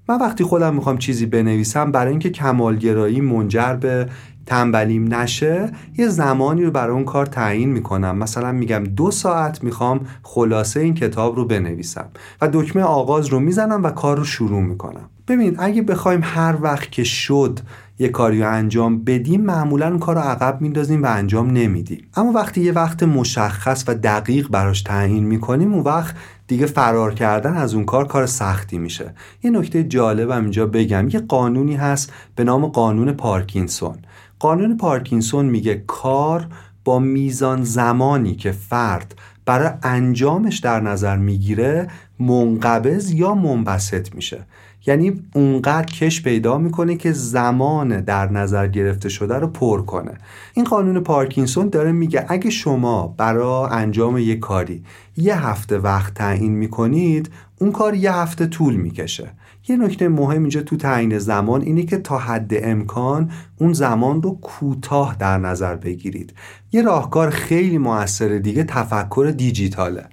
من وقتی خودم می‌خوام چیزی بنویسم برای اینکه کمالگرایی منجر به تنبلیم نشه یه زمانی رو برای اون کار تعیین می‌کنم. مثلا میگم دو ساعت می‌خوام خلاصه این کتاب رو بنویسم و دکمه آغاز رو می‌زنم و کار رو شروع می‌کنم. ببینید اگه بخوایم هر وقت که شد یه کاری رو انجام بدیم معمولا اون کار رو عقب میندازیم و انجام نمیدیم. اما وقتی یه وقت مشخص و دقیق براش تعیین می‌کنیم اون وقت دیگه فرار کردن از اون کار کار سختی میشه. یه نکته جالبم اینجا بگم. یه قانونی هست به نام قانون پارکینسون. قانون پارکینسون میگه کار با میزان زمانی که فرد برای انجامش در نظر می‌گیره منقبض یا منبسط میشه. یعنی اونقدر کش پیدا می‌کنه که زمان در نظر گرفته شده رو پر کنه. این قانون پارکینسون داره میگه اگه شما برای انجام یک کاری یه هفته وقت تعیین می‌کنید اون کار یه هفته طول می‌کشه. یه نکته مهم اینجا تو تعیین زمان اینه که تا حد امکان اون زمان رو کوتاه در نظر بگیرید. یه راهکار خیلی موثر دیگه تفکر دیجیتاله.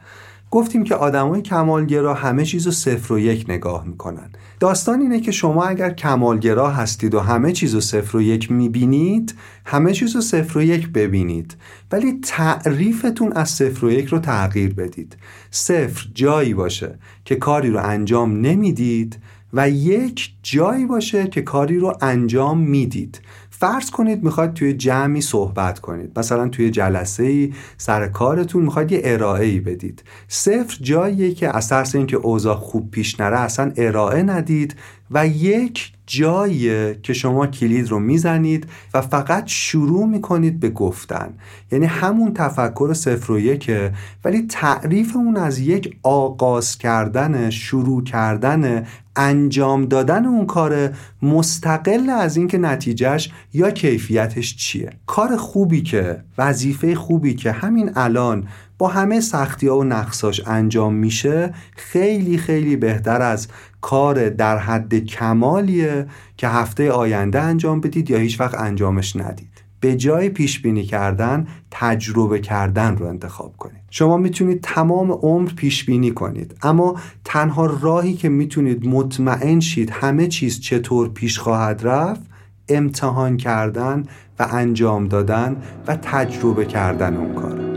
گفتیم که آدمای کمالگرا همه چیز رو صفر و یک نگاه می‌کنن. داستان اینه که شما اگر کمالگرا هستید و همه چیز رو صفر و یک می‌بینید همه چیز رو صفر و یک ببینید. ولی تعریفتون از صفر و یک رو تغییر بدید. صفر جایی باشه که کاری رو انجام نمی‌دید و یک جایی باشه که کاری رو انجام می‌دید. فرض کنید می‌خواید توی جمعی صحبت کنید. مثلا توی جلسه ای سر کارتون می‌خواید یه ارائه ای بدید. صفر جاییه که از ترس اینکه اوضاع خوب پیش نره اصلا ارائه ندید و یک جاییه که شما کلید رو می‌زنید و فقط شروع می‌کنید به گفتن. یعنی همون تفکر صفر و یکه ولی تعریف اون از یک آغاز کردن شروع کردن انجام دادن اون کار مستقل از اینکه نتیجهش یا کیفیتش چیه. کار خوبی که وظیفه خوبی که همین الان با همه سختی ها و نقصاش انجام میشه خیلی خیلی بهتر از کار در حد کمالیه که هفته آینده انجام بدید یا هیچ وقت انجامش ندید. به جای پیش بینی کردن تجربه کردن رو انتخاب کنید. شما می‌تونید تمام عمر پیش بینی کنید اما تنها راهی که می‌تونید مطمئن شید همه چیز چطور پیش خواهد رفت امتحان کردن و انجام دادن و تجربه کردن اون کاره.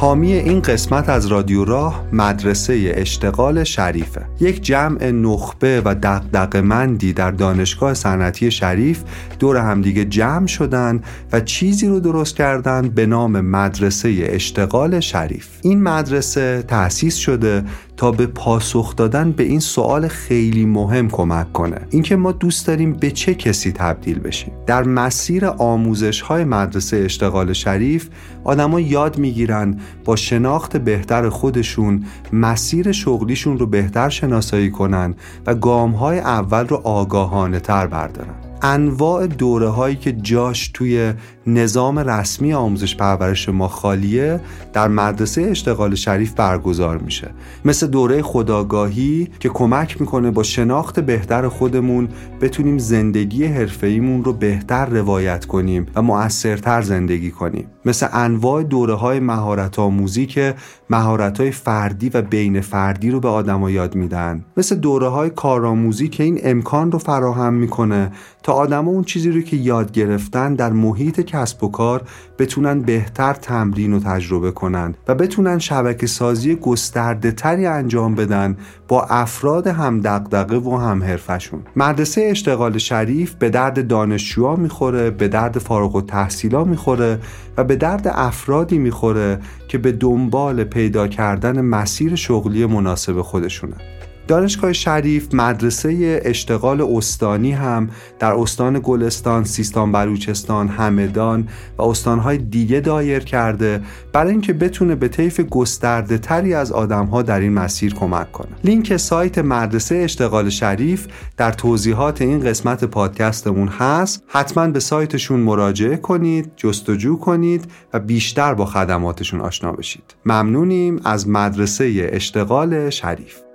حامی این قسمت از رادیو راه مدرسه اشتغال شریفه. یک جمع نخبه و دقدق مندی در دانشگاه صنعتی شریف دور همدیگه جمع شدن و چیزی رو درست کردن به نام مدرسه اشتغال شریف. این مدرسه تأسیس شده تا به پاسخ دادن به این سوال خیلی مهم کمک کنه. اینکه ما دوست داریم به چه کسی تبدیل بشیم. در مسیر آموزش های مدرسه اشتغال شریف آدما یاد می‌گیرن با شناخت بهتر خودشون مسیر شغلیشون رو بهتر شناسایی کنن و گام های اول رو آگاهانه تر بردارن. انواع دوره هایی که جاش توی نظام رسمی آموزش پرورش ما خالیه در مدرسه اشتغال شریف برگزار میشه. مثل دوره خداگاهی که کمک می‌کنه با شناخت بهتر خودمون بتونیم زندگی حرفه‌ایمون رو بهتر روایت کنیم و مؤثرتر زندگی کنیم. مثل انواع دوره های مهارت آموزی که مهارت های فردی و بین فردی رو به آدما یاد میدن. مثل دوره های کارآموزی که این امکان رو فراهم می‌کنه تا آدما اون چیزی رو که یاد گرفتن در محیط کسب و کار بتونن بهتر تمرین و تجربه کنن و بتونن شبکه سازی گسترده تری انجام بدن با افراد هم دقدقه و هم حرفشون مدرسه اشتغال شریف به درد دانشجوها می‌خوره به درد فارغ و تحصیلا می‌خوره و به درد افرادی می‌خوره که به دنبال پیدا کردن مسیر شغلی مناسب خودشونه. دانشگاه شریف مدرسه اشتغال استانی هم در استان گلستان، سیستان بلوچستان، همدان و استانهای دیگه دایر کرده برای اینکه بتونه به طیف گسترده تری از آدمها در این مسیر کمک کنه. لینک سایت مدرسه اشتغال شریف در توضیحات این قسمت پادکستمون هست. حتما به سایتشون مراجعه کنید، جستجو کنید و بیشتر با خدماتشون آشنا بشید. ممنونیم از مدرسه اشتغال شریف.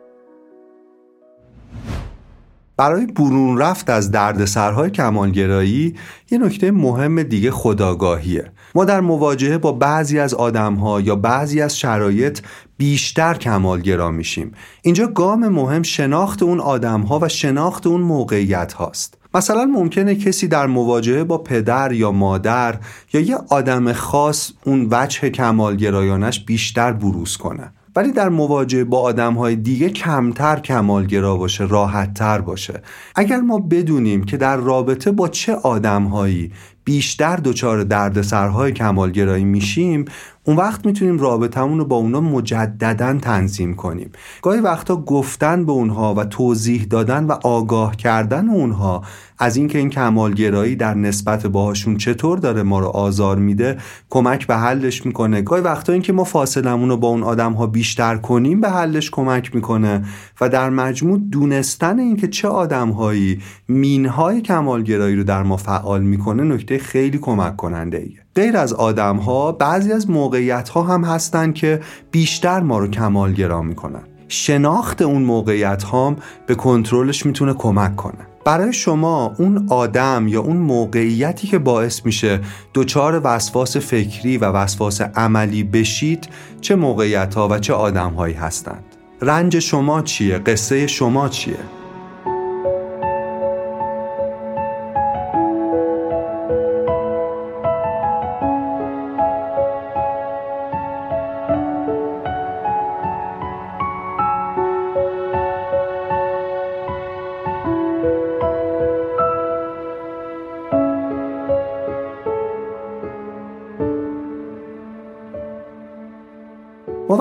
برای برون رفت از دردسرهای کمالگرایی یه نکته مهم دیگه خداگاهیه. ما در مواجهه با بعضی از آدمها یا بعضی از شرایط بیشتر کمالگرا میشیم. اینجا گام مهم شناخت اون آدمها و شناخت اون موقعیت هاست مثلا ممکنه کسی در مواجهه با پدر یا مادر یا یه آدم خاص اون وجه کمالگرایانش بیشتر بروز کنه. ولی در مواجهه با آدم های دیگه کمتر کمالگرا باشه راحتتر باشه. اگر ما بدونیم که در رابطه با چه آدمهایی بیشتر دچار دردسرهای کمالگرایی میشیم اون وقت می‌تونیم رابطمون رو با اونا مجددا تنظیم کنیم. گاهی وقتا گفتن به اونها و توضیح دادن و آگاه کردن اونها از اینکه این کمالگرایی در نسبت باهاشون چطور داره ما رو آزار میده کمک به حلش می‌کنه. گاهی وقتا اینکه ما فاصلمون رو با اون آدم ها بیشتر کنیم به حلش کمک می‌کنه و در مجموع دونستن اینکه چه آدم هایی مینهای کمالگرایی رو در ما فعال می‌کنه نکته خیلی کمک کننده ایه غیر از آدم ها بعضی از موقعیت ها هم هستن که بیشتر ما رو کمالگرا می‌کنن شناخت اون موقعیت هم به کنترلش می‌تونه کمک کنه برای شما اون آدم یا اون موقعیتی که باعث میشه دچار وسواس فکری و وسواس عملی بشید چه موقعیت ها و چه آدم هایی هستند رنج شما چیه؟ قصه شما چیه؟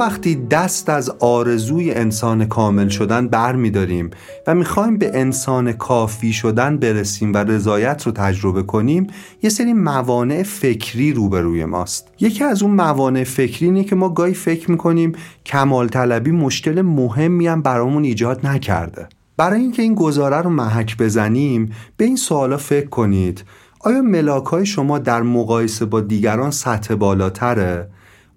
وقتی دست از آرزوی انسان کامل شدن بر می داریم و می‌خوایم به انسان کافی شدن برسیم و رضایت رو تجربه کنیم یه سری موانع فکری روبروی ماست. یکی از اون موانع فکری اینه که ما گاهی فکر می‌کنیم کمال طلبی مشکل مهمی هم برامون ایجاد نکرده. برای اینکه این گزاره رو محک بزنیم به این سوالا فکر کنید. آیا ملاک شما در مقایسه با دیگران سطح بالاتره؟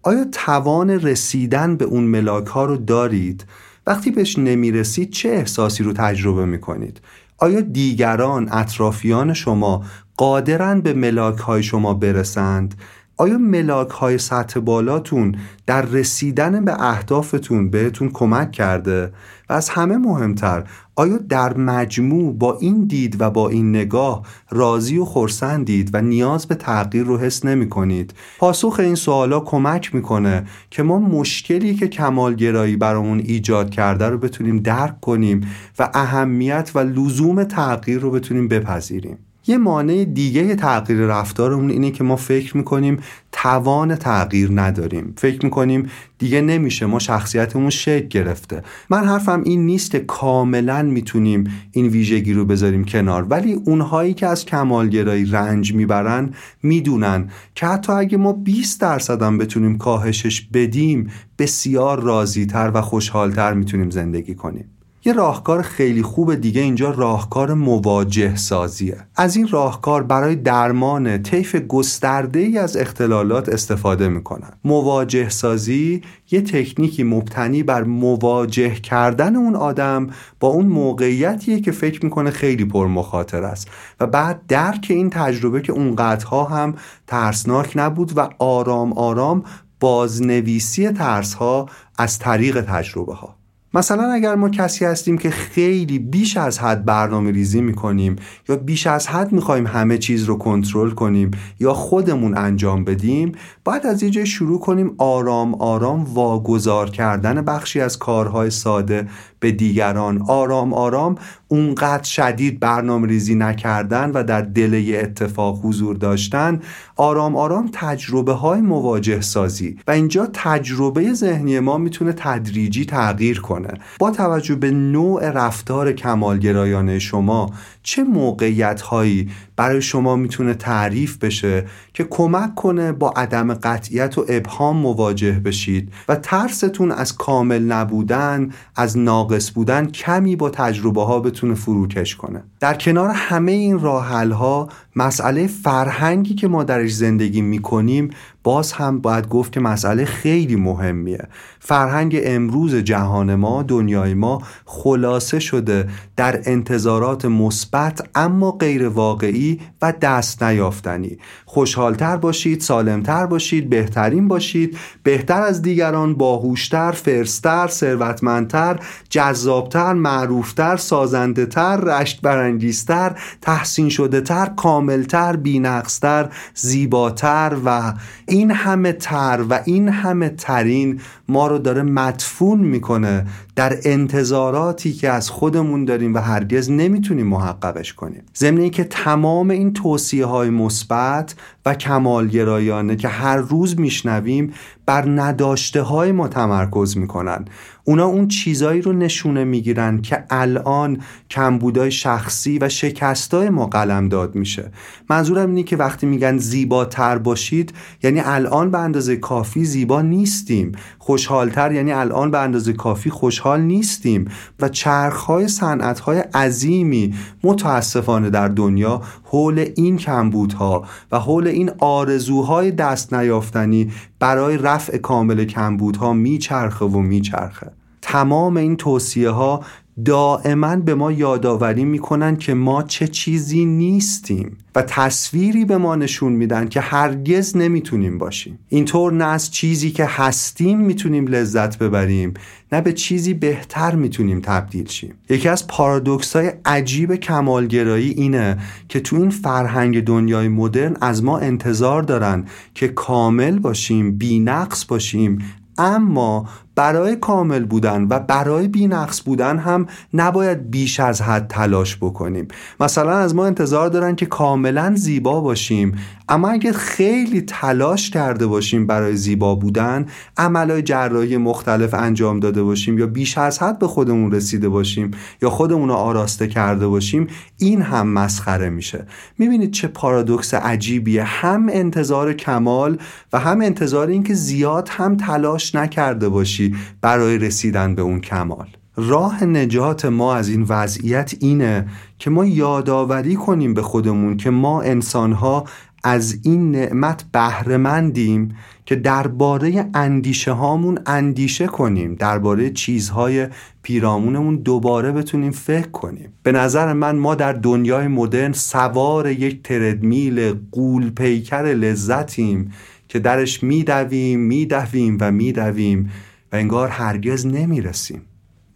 آیا توان رسیدن به اون ملاک ها رو دارید؟ وقتی بهش نمی‌رسید چه احساسی رو تجربه می‌کنید؟ آیا دیگران اطرافیان شما قادرن به ملاک های شما برسند؟ آیا ملاک های سطح بالاتون در رسیدن به اهدافتون بهتون کمک کرده و از همه مهمتر آیا در مجموع با این دید و با این نگاه راضی و خورسندید و نیاز به تغییر رو حس نمی کنید؟ پاسخ این سوالا کمک می‌کنه که ما مشکلی که کمالگرایی برامون ایجاد کرده رو بتونیم درک کنیم و اهمیت و لزوم تغییر رو بتونیم بپذیریم. یه مانع دیگه تغییر رفتارمون اینه که ما فکر می‌کنیم توان تغییر نداریم. فکر می‌کنیم دیگه نمیشه ما شخصیتمون شکل گرفته. من حرفم این نیست که کاملا می‌تونیم این ویژگی رو بذاریم کنار ولی اونهایی که از کمالگرایی رنج می‌برن می‌دونن که حتی اگه ما 20 درصد هم بتونیم کاهشش بدیم بسیار راضیتر و خوشحالتر می‌تونیم زندگی کنیم. یه راهکار خیلی خوب دیگه اینجا راهکار مواجه سازیه. از این راهکار برای درمان طیف گسترده ای از اختلالات استفاده می‌کنن. مواجه سازی یه تکنیکی مبتنی بر مواجه کردن اون آدم با اون موقعیتیه که فکر می‌کنه خیلی پر مخاطر است. و بعد درک این تجربه که اونقدرها هم ترسناک نبود و آرام آرام بازنویسی ترس ها از طریق تجربه ها مثلا اگر ما کسی هستیم که خیلی بیش از حد برنامه ریزی می‌کنیم یا بیش از حد می‌خوایم همه چیز رو کنترل کنیم یا خودمون انجام بدیم باید از یه شروع کنیم آرام آرام واگذار کردن بخشی از کارهای ساده به دیگران. آرام آرام اونقدر شدید برنامه ریزی نکردن و در دل اتفاق حضور داشتن. آرام آرام تجربه های مواجه سازی و اینجا تجربه ذهنی ما می‌تونه تدریجی تغییر کنه. با توجه به نوع رفتار کمالگرایانه شما چه موقعیت هایی برای شما می‌تونه تعریف بشه که کمک کنه با عدم قطعیت و ابهام مواجه بشید و ترستون از کامل نبودن از ناقص بودن کمی با تجربه ها بتونه فروکش کنه؟ در کنار همه این راه ها مسئله فرهنگی که ما درش زندگی می‌کنیم باز هم باید گفت که مسئله خیلی مهمیه. فرهنگ امروز جهان ما دنیای ما خلاصه شده در انتظارات مثبت اما غیر واقعی و دست نیافتنی. خوشحالتر باشید سالمتر باشید بهترین باشید. بهتر از دیگران باهوشتر فرستر ثروتمندتر جذابتر معروفتر سازندهتر رشت برانگیزتر تحسین شده تر کاملتر بینقصتر زیباتر و این همه تر و این همه ترین ما رو داره مدفون می‌کنه در انتظاراتی که از خودمون داریم و هرگز نمی‌تونیم محققش کنیم. ضمن که تمام این توصیه های مثبت و کمالگرایانه که هر روز میشنویم بر نداشته های ما تمرکز می‌کنن. اونا اون چیزایی رو نشونه می‌گیرن که الان کمبودای شخصی و شکستای ما قلم داد میشه. منظورم اینه که وقتی میگن زیباتر باشید یعنی الان به اندازه کافی زیبا نیستیم. خوشحالتر یعنی الان به اندازه کافی خوشحال نیستیم و چرخهای صنعتهای عظیمی متاسفانه در دنیا حول این کمبودها و حول این آرزوهای دست نیافتنی برای رفع کامل کمبودها میچرخه و میچرخه. تمام این توصیه ها دائما به ما یادآوری می‌کنن که ما چه چیزی نیستیم و تصویری به ما نشون میدن که هرگز نمی‌تونیم باشیم. اینطور نه از چیزی که هستیم می‌تونیم لذت ببریم نه به چیزی بهتر می‌تونیم تبدیل شیم. یکی از پارادوکس های عجیب کمالگرایی اینه که تو این فرهنگ دنیای مدرن از ما انتظار دارن که کامل باشیم بینقص باشیم اما برای کامل بودن و برای بینقص بودن هم نباید بیش از حد تلاش بکنیم. مثلا از ما انتظار دارن که کاملا زیبا باشیم. اما اگر خیلی تلاش کرده باشیم برای زیبا بودن عملهای جراحی مختلف انجام داده باشیم یا بیش از حد به خودمون رسیده باشیم یا خودمون رو آراسته کرده باشیم این هم مسخره میشه. می‌بینید چه پارادوکس عجیبیه. هم انتظار کمال و هم انتظار اینکه زیاد هم تلاش نکرده باشی. برای رسیدن به اون کمال. راه نجات ما از این وضعیت اینه که ما یادآوری کنیم به خودمون که ما انسانها از این نعمت بهرهمندیم که درباره اندیشه هامون اندیشه کنیم درباره چیزهای پیرامونمون دوباره بتونیم فکر کنیم. به نظر من ما در دنیای مدرن سوار یک تردمیل قول پیکر لذتیم که درش میدویم میدویم و میدویم. و انگار هرگز نمی‌رسیم.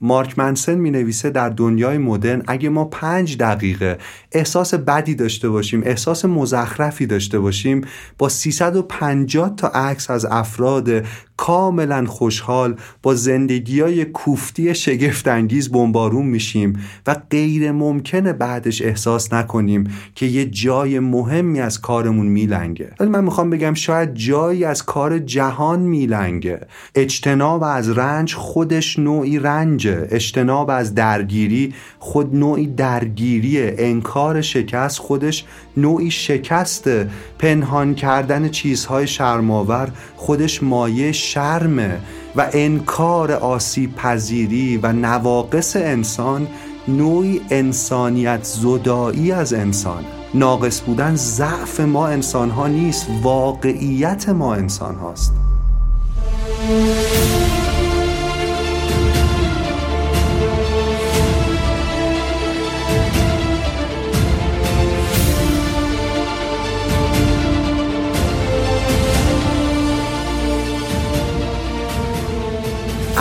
مارک منسن می نویسه در دنیای مدرن اگه ما پنج دقیقه احساس بدی داشته باشیم احساس مزخرفی داشته باشیم با 350 تا عکس از افراد کاملا خوشحال با زندگی های کوفتی شگفتانگیز بمبارون میشیم و غیر ممکنه بعدش احساس نکنیم که یه جای مهمی از کارمون میلنگه. ولی من می‌خوام بگم شاید جایی از کار جهان میلنگه. اجتناب از رنج خودش نوعی رنجه. اجتناب از درگیری خود نوعی درگیریه. انکار شکست خودش نوعی شکسته پنهان کردن چیزهای شرماور خودش مایه شرمه و انکار آسیب پذیری و نواقص انسان نوعی انسانیت زدایی از انسان. ناقص بودن ضعف ما انسان ها نیست واقعیت ما انسان هاست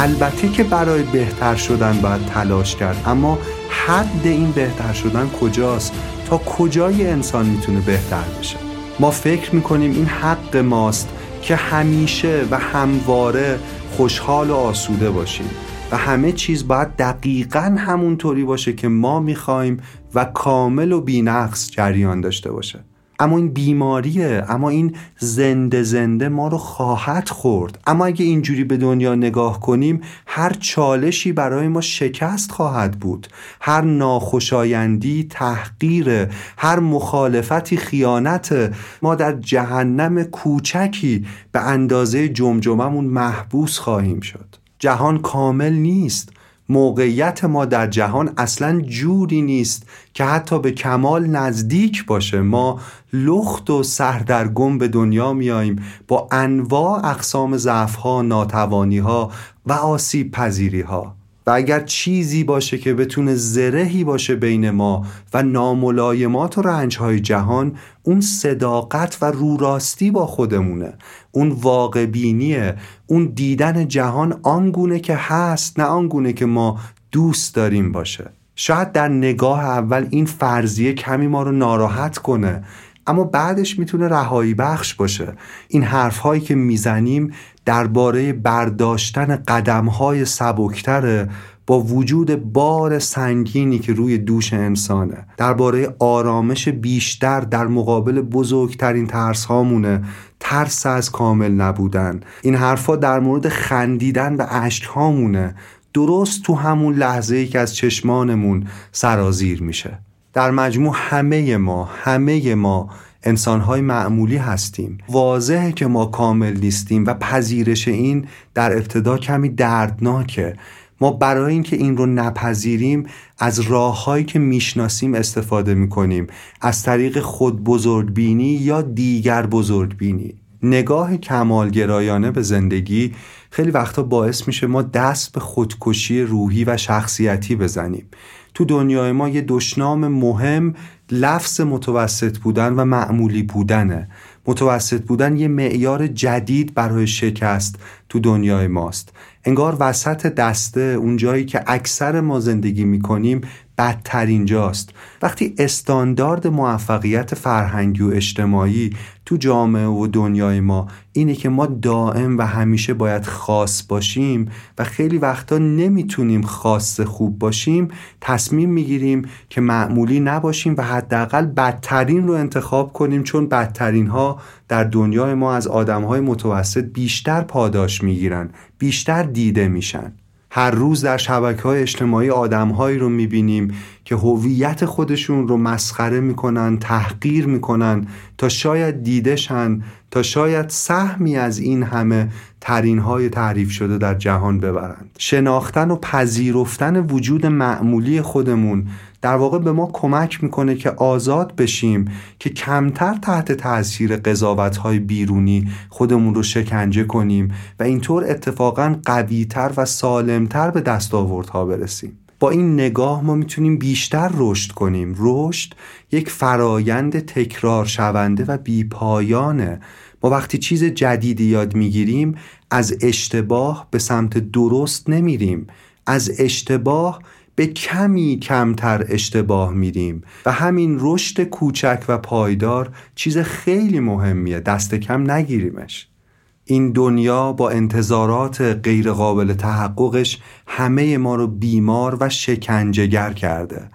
البته که برای بهتر شدن باید تلاش کرد. اما حد این بهتر شدن کجاست؟ تا کجای انسان می‌تونه بهتر بشه؟ ما فکر می‌کنیم این حق ماست که همیشه و همواره خوشحال و آسوده باشیم و همه چیز باید دقیقا همونطوری باشه که ما می‌خوایم و کامل و بینقص جریان داشته باشه. اما این بیماریه اما این زنده زنده ما رو خواهد خورد. اما اگه اینجوری به دنیا نگاه کنیم هر چالشی برای ما شکست خواهد بود. هر ناخوشایندی تحقیر هر مخالفتی خیانت ما در جهنم کوچکی به اندازه جمجممون محبوس خواهیم شد. جهان کامل نیست. موقعیت ما در جهان اصلا جوری نیست که حتی به کمال نزدیک باشه. ما لخت و سردرگم به دنیا میاییم با انواع اقسام ضعفها ناتوانیها و آسیب پذیری ها و اگر چیزی باشه که بتونه زرهی باشه بین ما و ناملایمات و رنجهای جهان اون صداقت و روراستی با خودمونه. اون واقع بینیه. اون دیدن جهان آنگونه که هست نه آنگونه که ما دوست داریم باشه. شاید در نگاه اول این فرضیه کمی ما رو ناراحت کنه اما بعدش می‌تونه رهایی بخش باشه. این حرف هایی که می‌زنیم درباره برداشتن قدم های سبکتره. با وجود بار سنگینی که روی دوش انسانه درباره آرامش بیشتر در مقابل بزرگترین ترس هامونه ترس از کامل نبودن. این حرفها در مورد خندیدن به عشق هامونه درست تو همون لحظه ای که از چشمانمون سرازیر میشه. در مجموع همه ما همه ما انسانهای معمولی هستیم. واضحه که ما کامل نیستیم و پذیرش این در ابتدا کمی دردناکه. ما برای اینکه این رو نپذیریم از راههایی که می‌شناسیم استفاده می‌کنیم. از طریق خود بزرگبینی یا دیگر بزرگبینی. نگاه کمالگرایانه به زندگی خیلی وقتا باعث میشه ما دست به خودکشی روحی و شخصیتی بزنیم. تو دنیای ما یه دشنام مهم لفظ متوسط بودن و معمولی بودنه. متوسط بودن یه معیار جدید برای شکست. تو دنیای ماست. انگار وسط دسته اون جایی که اکثر ما زندگی می‌کنیم بدترین جاست. وقتی استاندارد موفقیت فرهنگی و اجتماعی تو جامعه و دنیای ما اینه که ما دائم و همیشه باید خاص باشیم و خیلی وقتا نمی‌تونیم خاص خوب باشیم تصمیم می‌گیریم که معمولی نباشیم و حداقل بدترین رو انتخاب کنیم چون بدترین ها در دنیای ما از آدم های متوسط بیشتر پاداش می‌گیرن بیشتر دیده میشن. هر روز در شبکه های اجتماعی آدمهایی رو می‌بینیم که هویت خودشون رو مسخره می‌کنن تحقیر می‌کنن تا شاید دیدشن تا شاید سهمی از این همه ترین های تعریف شده در جهان ببرند. شناختن و پذیرفتن وجود معمولی خودمون در واقع به ما کمک می‌کنه که آزاد بشیم که کمتر تحت تاثیر قضاوت های بیرونی خودمون رو شکنجه کنیم و اینطور اتفاقا قویتر و سالمتر به دستاوردها برسیم. با این نگاه ما می‌تونیم بیشتر رشد کنیم. رشد یک فرایند تکرار شونده و بیپایانه. ما وقتی چیز جدیدی یاد می‌گیریم از اشتباه به سمت درست نمیریم. از اشتباه به کمی کمتر اشتباه میریم. و همین رشد کوچک و پایدار چیز خیلی مهمیه. دست کم نگیریمش. این دنیا با انتظارات غیرقابل تحققش همه ما رو بیمار و شکنجهگر کرده.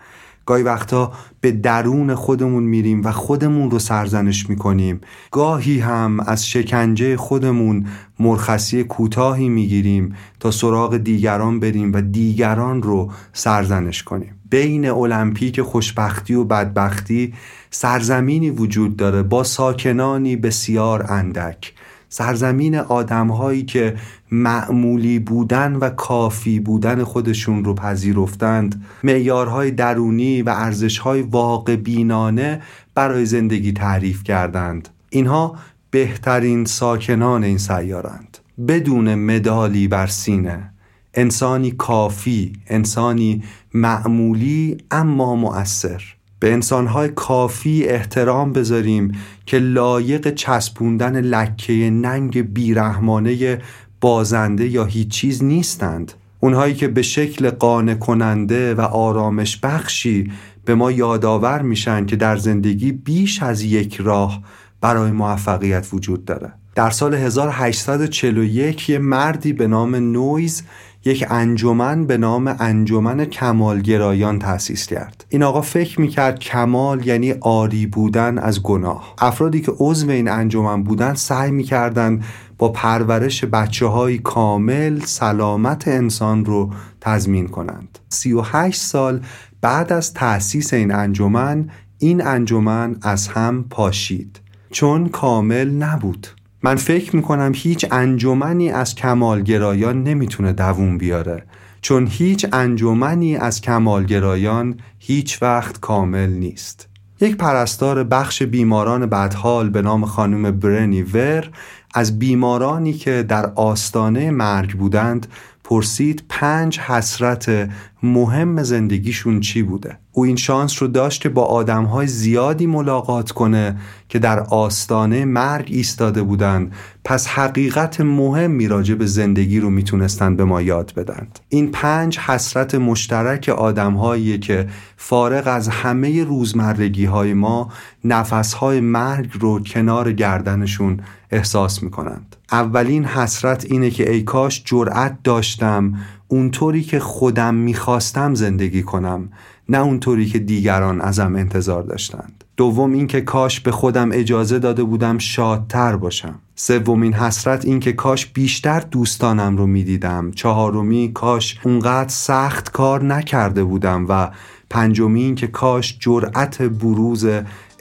گاهی وقتا به درون خودمون میریم و خودمون رو سرزنش می‌کنیم. گاهی هم از شکنجه خودمون مرخصی کوتاهی می‌گیریم تا سراغ دیگران بریم و دیگران رو سرزنش کنیم. بین المپیک خوشبختی و بدبختی سرزمینی وجود داره با ساکنانی بسیار اندک. سرزمین آدمهایی که معمولی بودن و کافی بودن خودشون رو پذیرفتند. معیارهای درونی و ارزشهای واقع بینانه برای زندگی تعریف کردند. اینها بهترین ساکنان این سیارند. بدون مدالی بر سینه. انسانی کافی انسانی معمولی اما مؤثر. به انسانهای کافی احترام بذاریم که لایق چسبوندن لکه ننگ بیرحمانه بازنده یا هیچ چیز نیستند. اونهایی که به شکل قانع کننده و آرامش بخشی به ما یادآور میشن که در زندگی بیش از یک راه برای موفقیت وجود داره. در سال 1841 یه مردی به نام نویز یک انجمن به نام انجمن کمالگرایان تأسیس کرد. این آقا فکر می‌کرد کمال یعنی آری بودن از گناه. افرادی که عضو این انجمن بودن سعی می‌کردن با پرورش بچه های کامل سلامت انسان رو تضمین کنند. 38 سال بعد از تأسیس این انجمن این انجمن از هم پاشید. چون کامل نبود. من فکر می‌کنم هیچ انجمنی از کمالگرایان نمی‌تونه دووم بیاره. چون هیچ انجمنی از کمالگرایان هیچ وقت کامل نیست. یک پرستار بخش بیماران بدحال به نام خانم برنی ور از بیمارانی که در آستانه مرگ بودند پرسید پنج حسرت مهم زندگیشون چی بوده؟ او این شانس رو داشت که با آدمهای زیادی ملاقات کنه که در آستانه مرگ ایستاده بودند. پس حقیقت مهمی راجع به زندگی رو می‌تونستن به ما یاد بدن این پنج حسرت مشترک آدمهایی که فارغ از همه روزمرگی های ما نفسهای مرگ رو کنار گردنشون احساس می‌کنند. اولین حسرت اینه که ای کاش جرأت داشتم اونطوری که خودم می‌خواستم زندگی کنم نه اونطوری که دیگران ازم انتظار داشتند. دوم اینکه کاش به خودم اجازه داده بودم شادتر باشم. سومین حسرت این که کاش بیشتر دوستانم رو می‌دیدم. چهارمی کاش اونقدر سخت کار نکرده بودم و پنجمی این که کاش جرأت بروز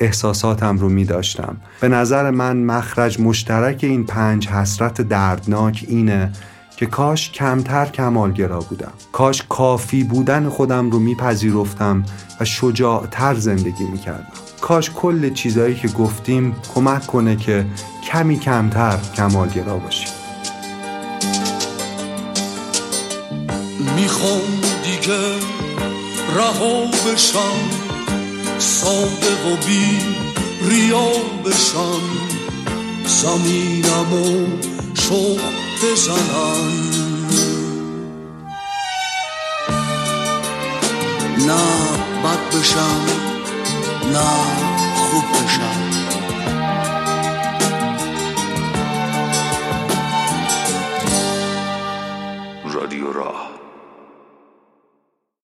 احساساتم رو می داشتم به نظر من مخرج مشترک این پنج حسرت دردناک اینه که کاش کمتر کمالگرا بودم. کاش کافی بودن خودم رو میپذیرفتم و شجاعتر زندگی می‌کردم. کاش کل چیزایی که گفتیم کمک کنه که کمی کمتر کمالگرا باشیم. می‌خوام دیگه رها بشم. ساده و بی ریا بشن زمینم و شوق بزنن نه بد بشم نه خوب بشم. رادیو راه.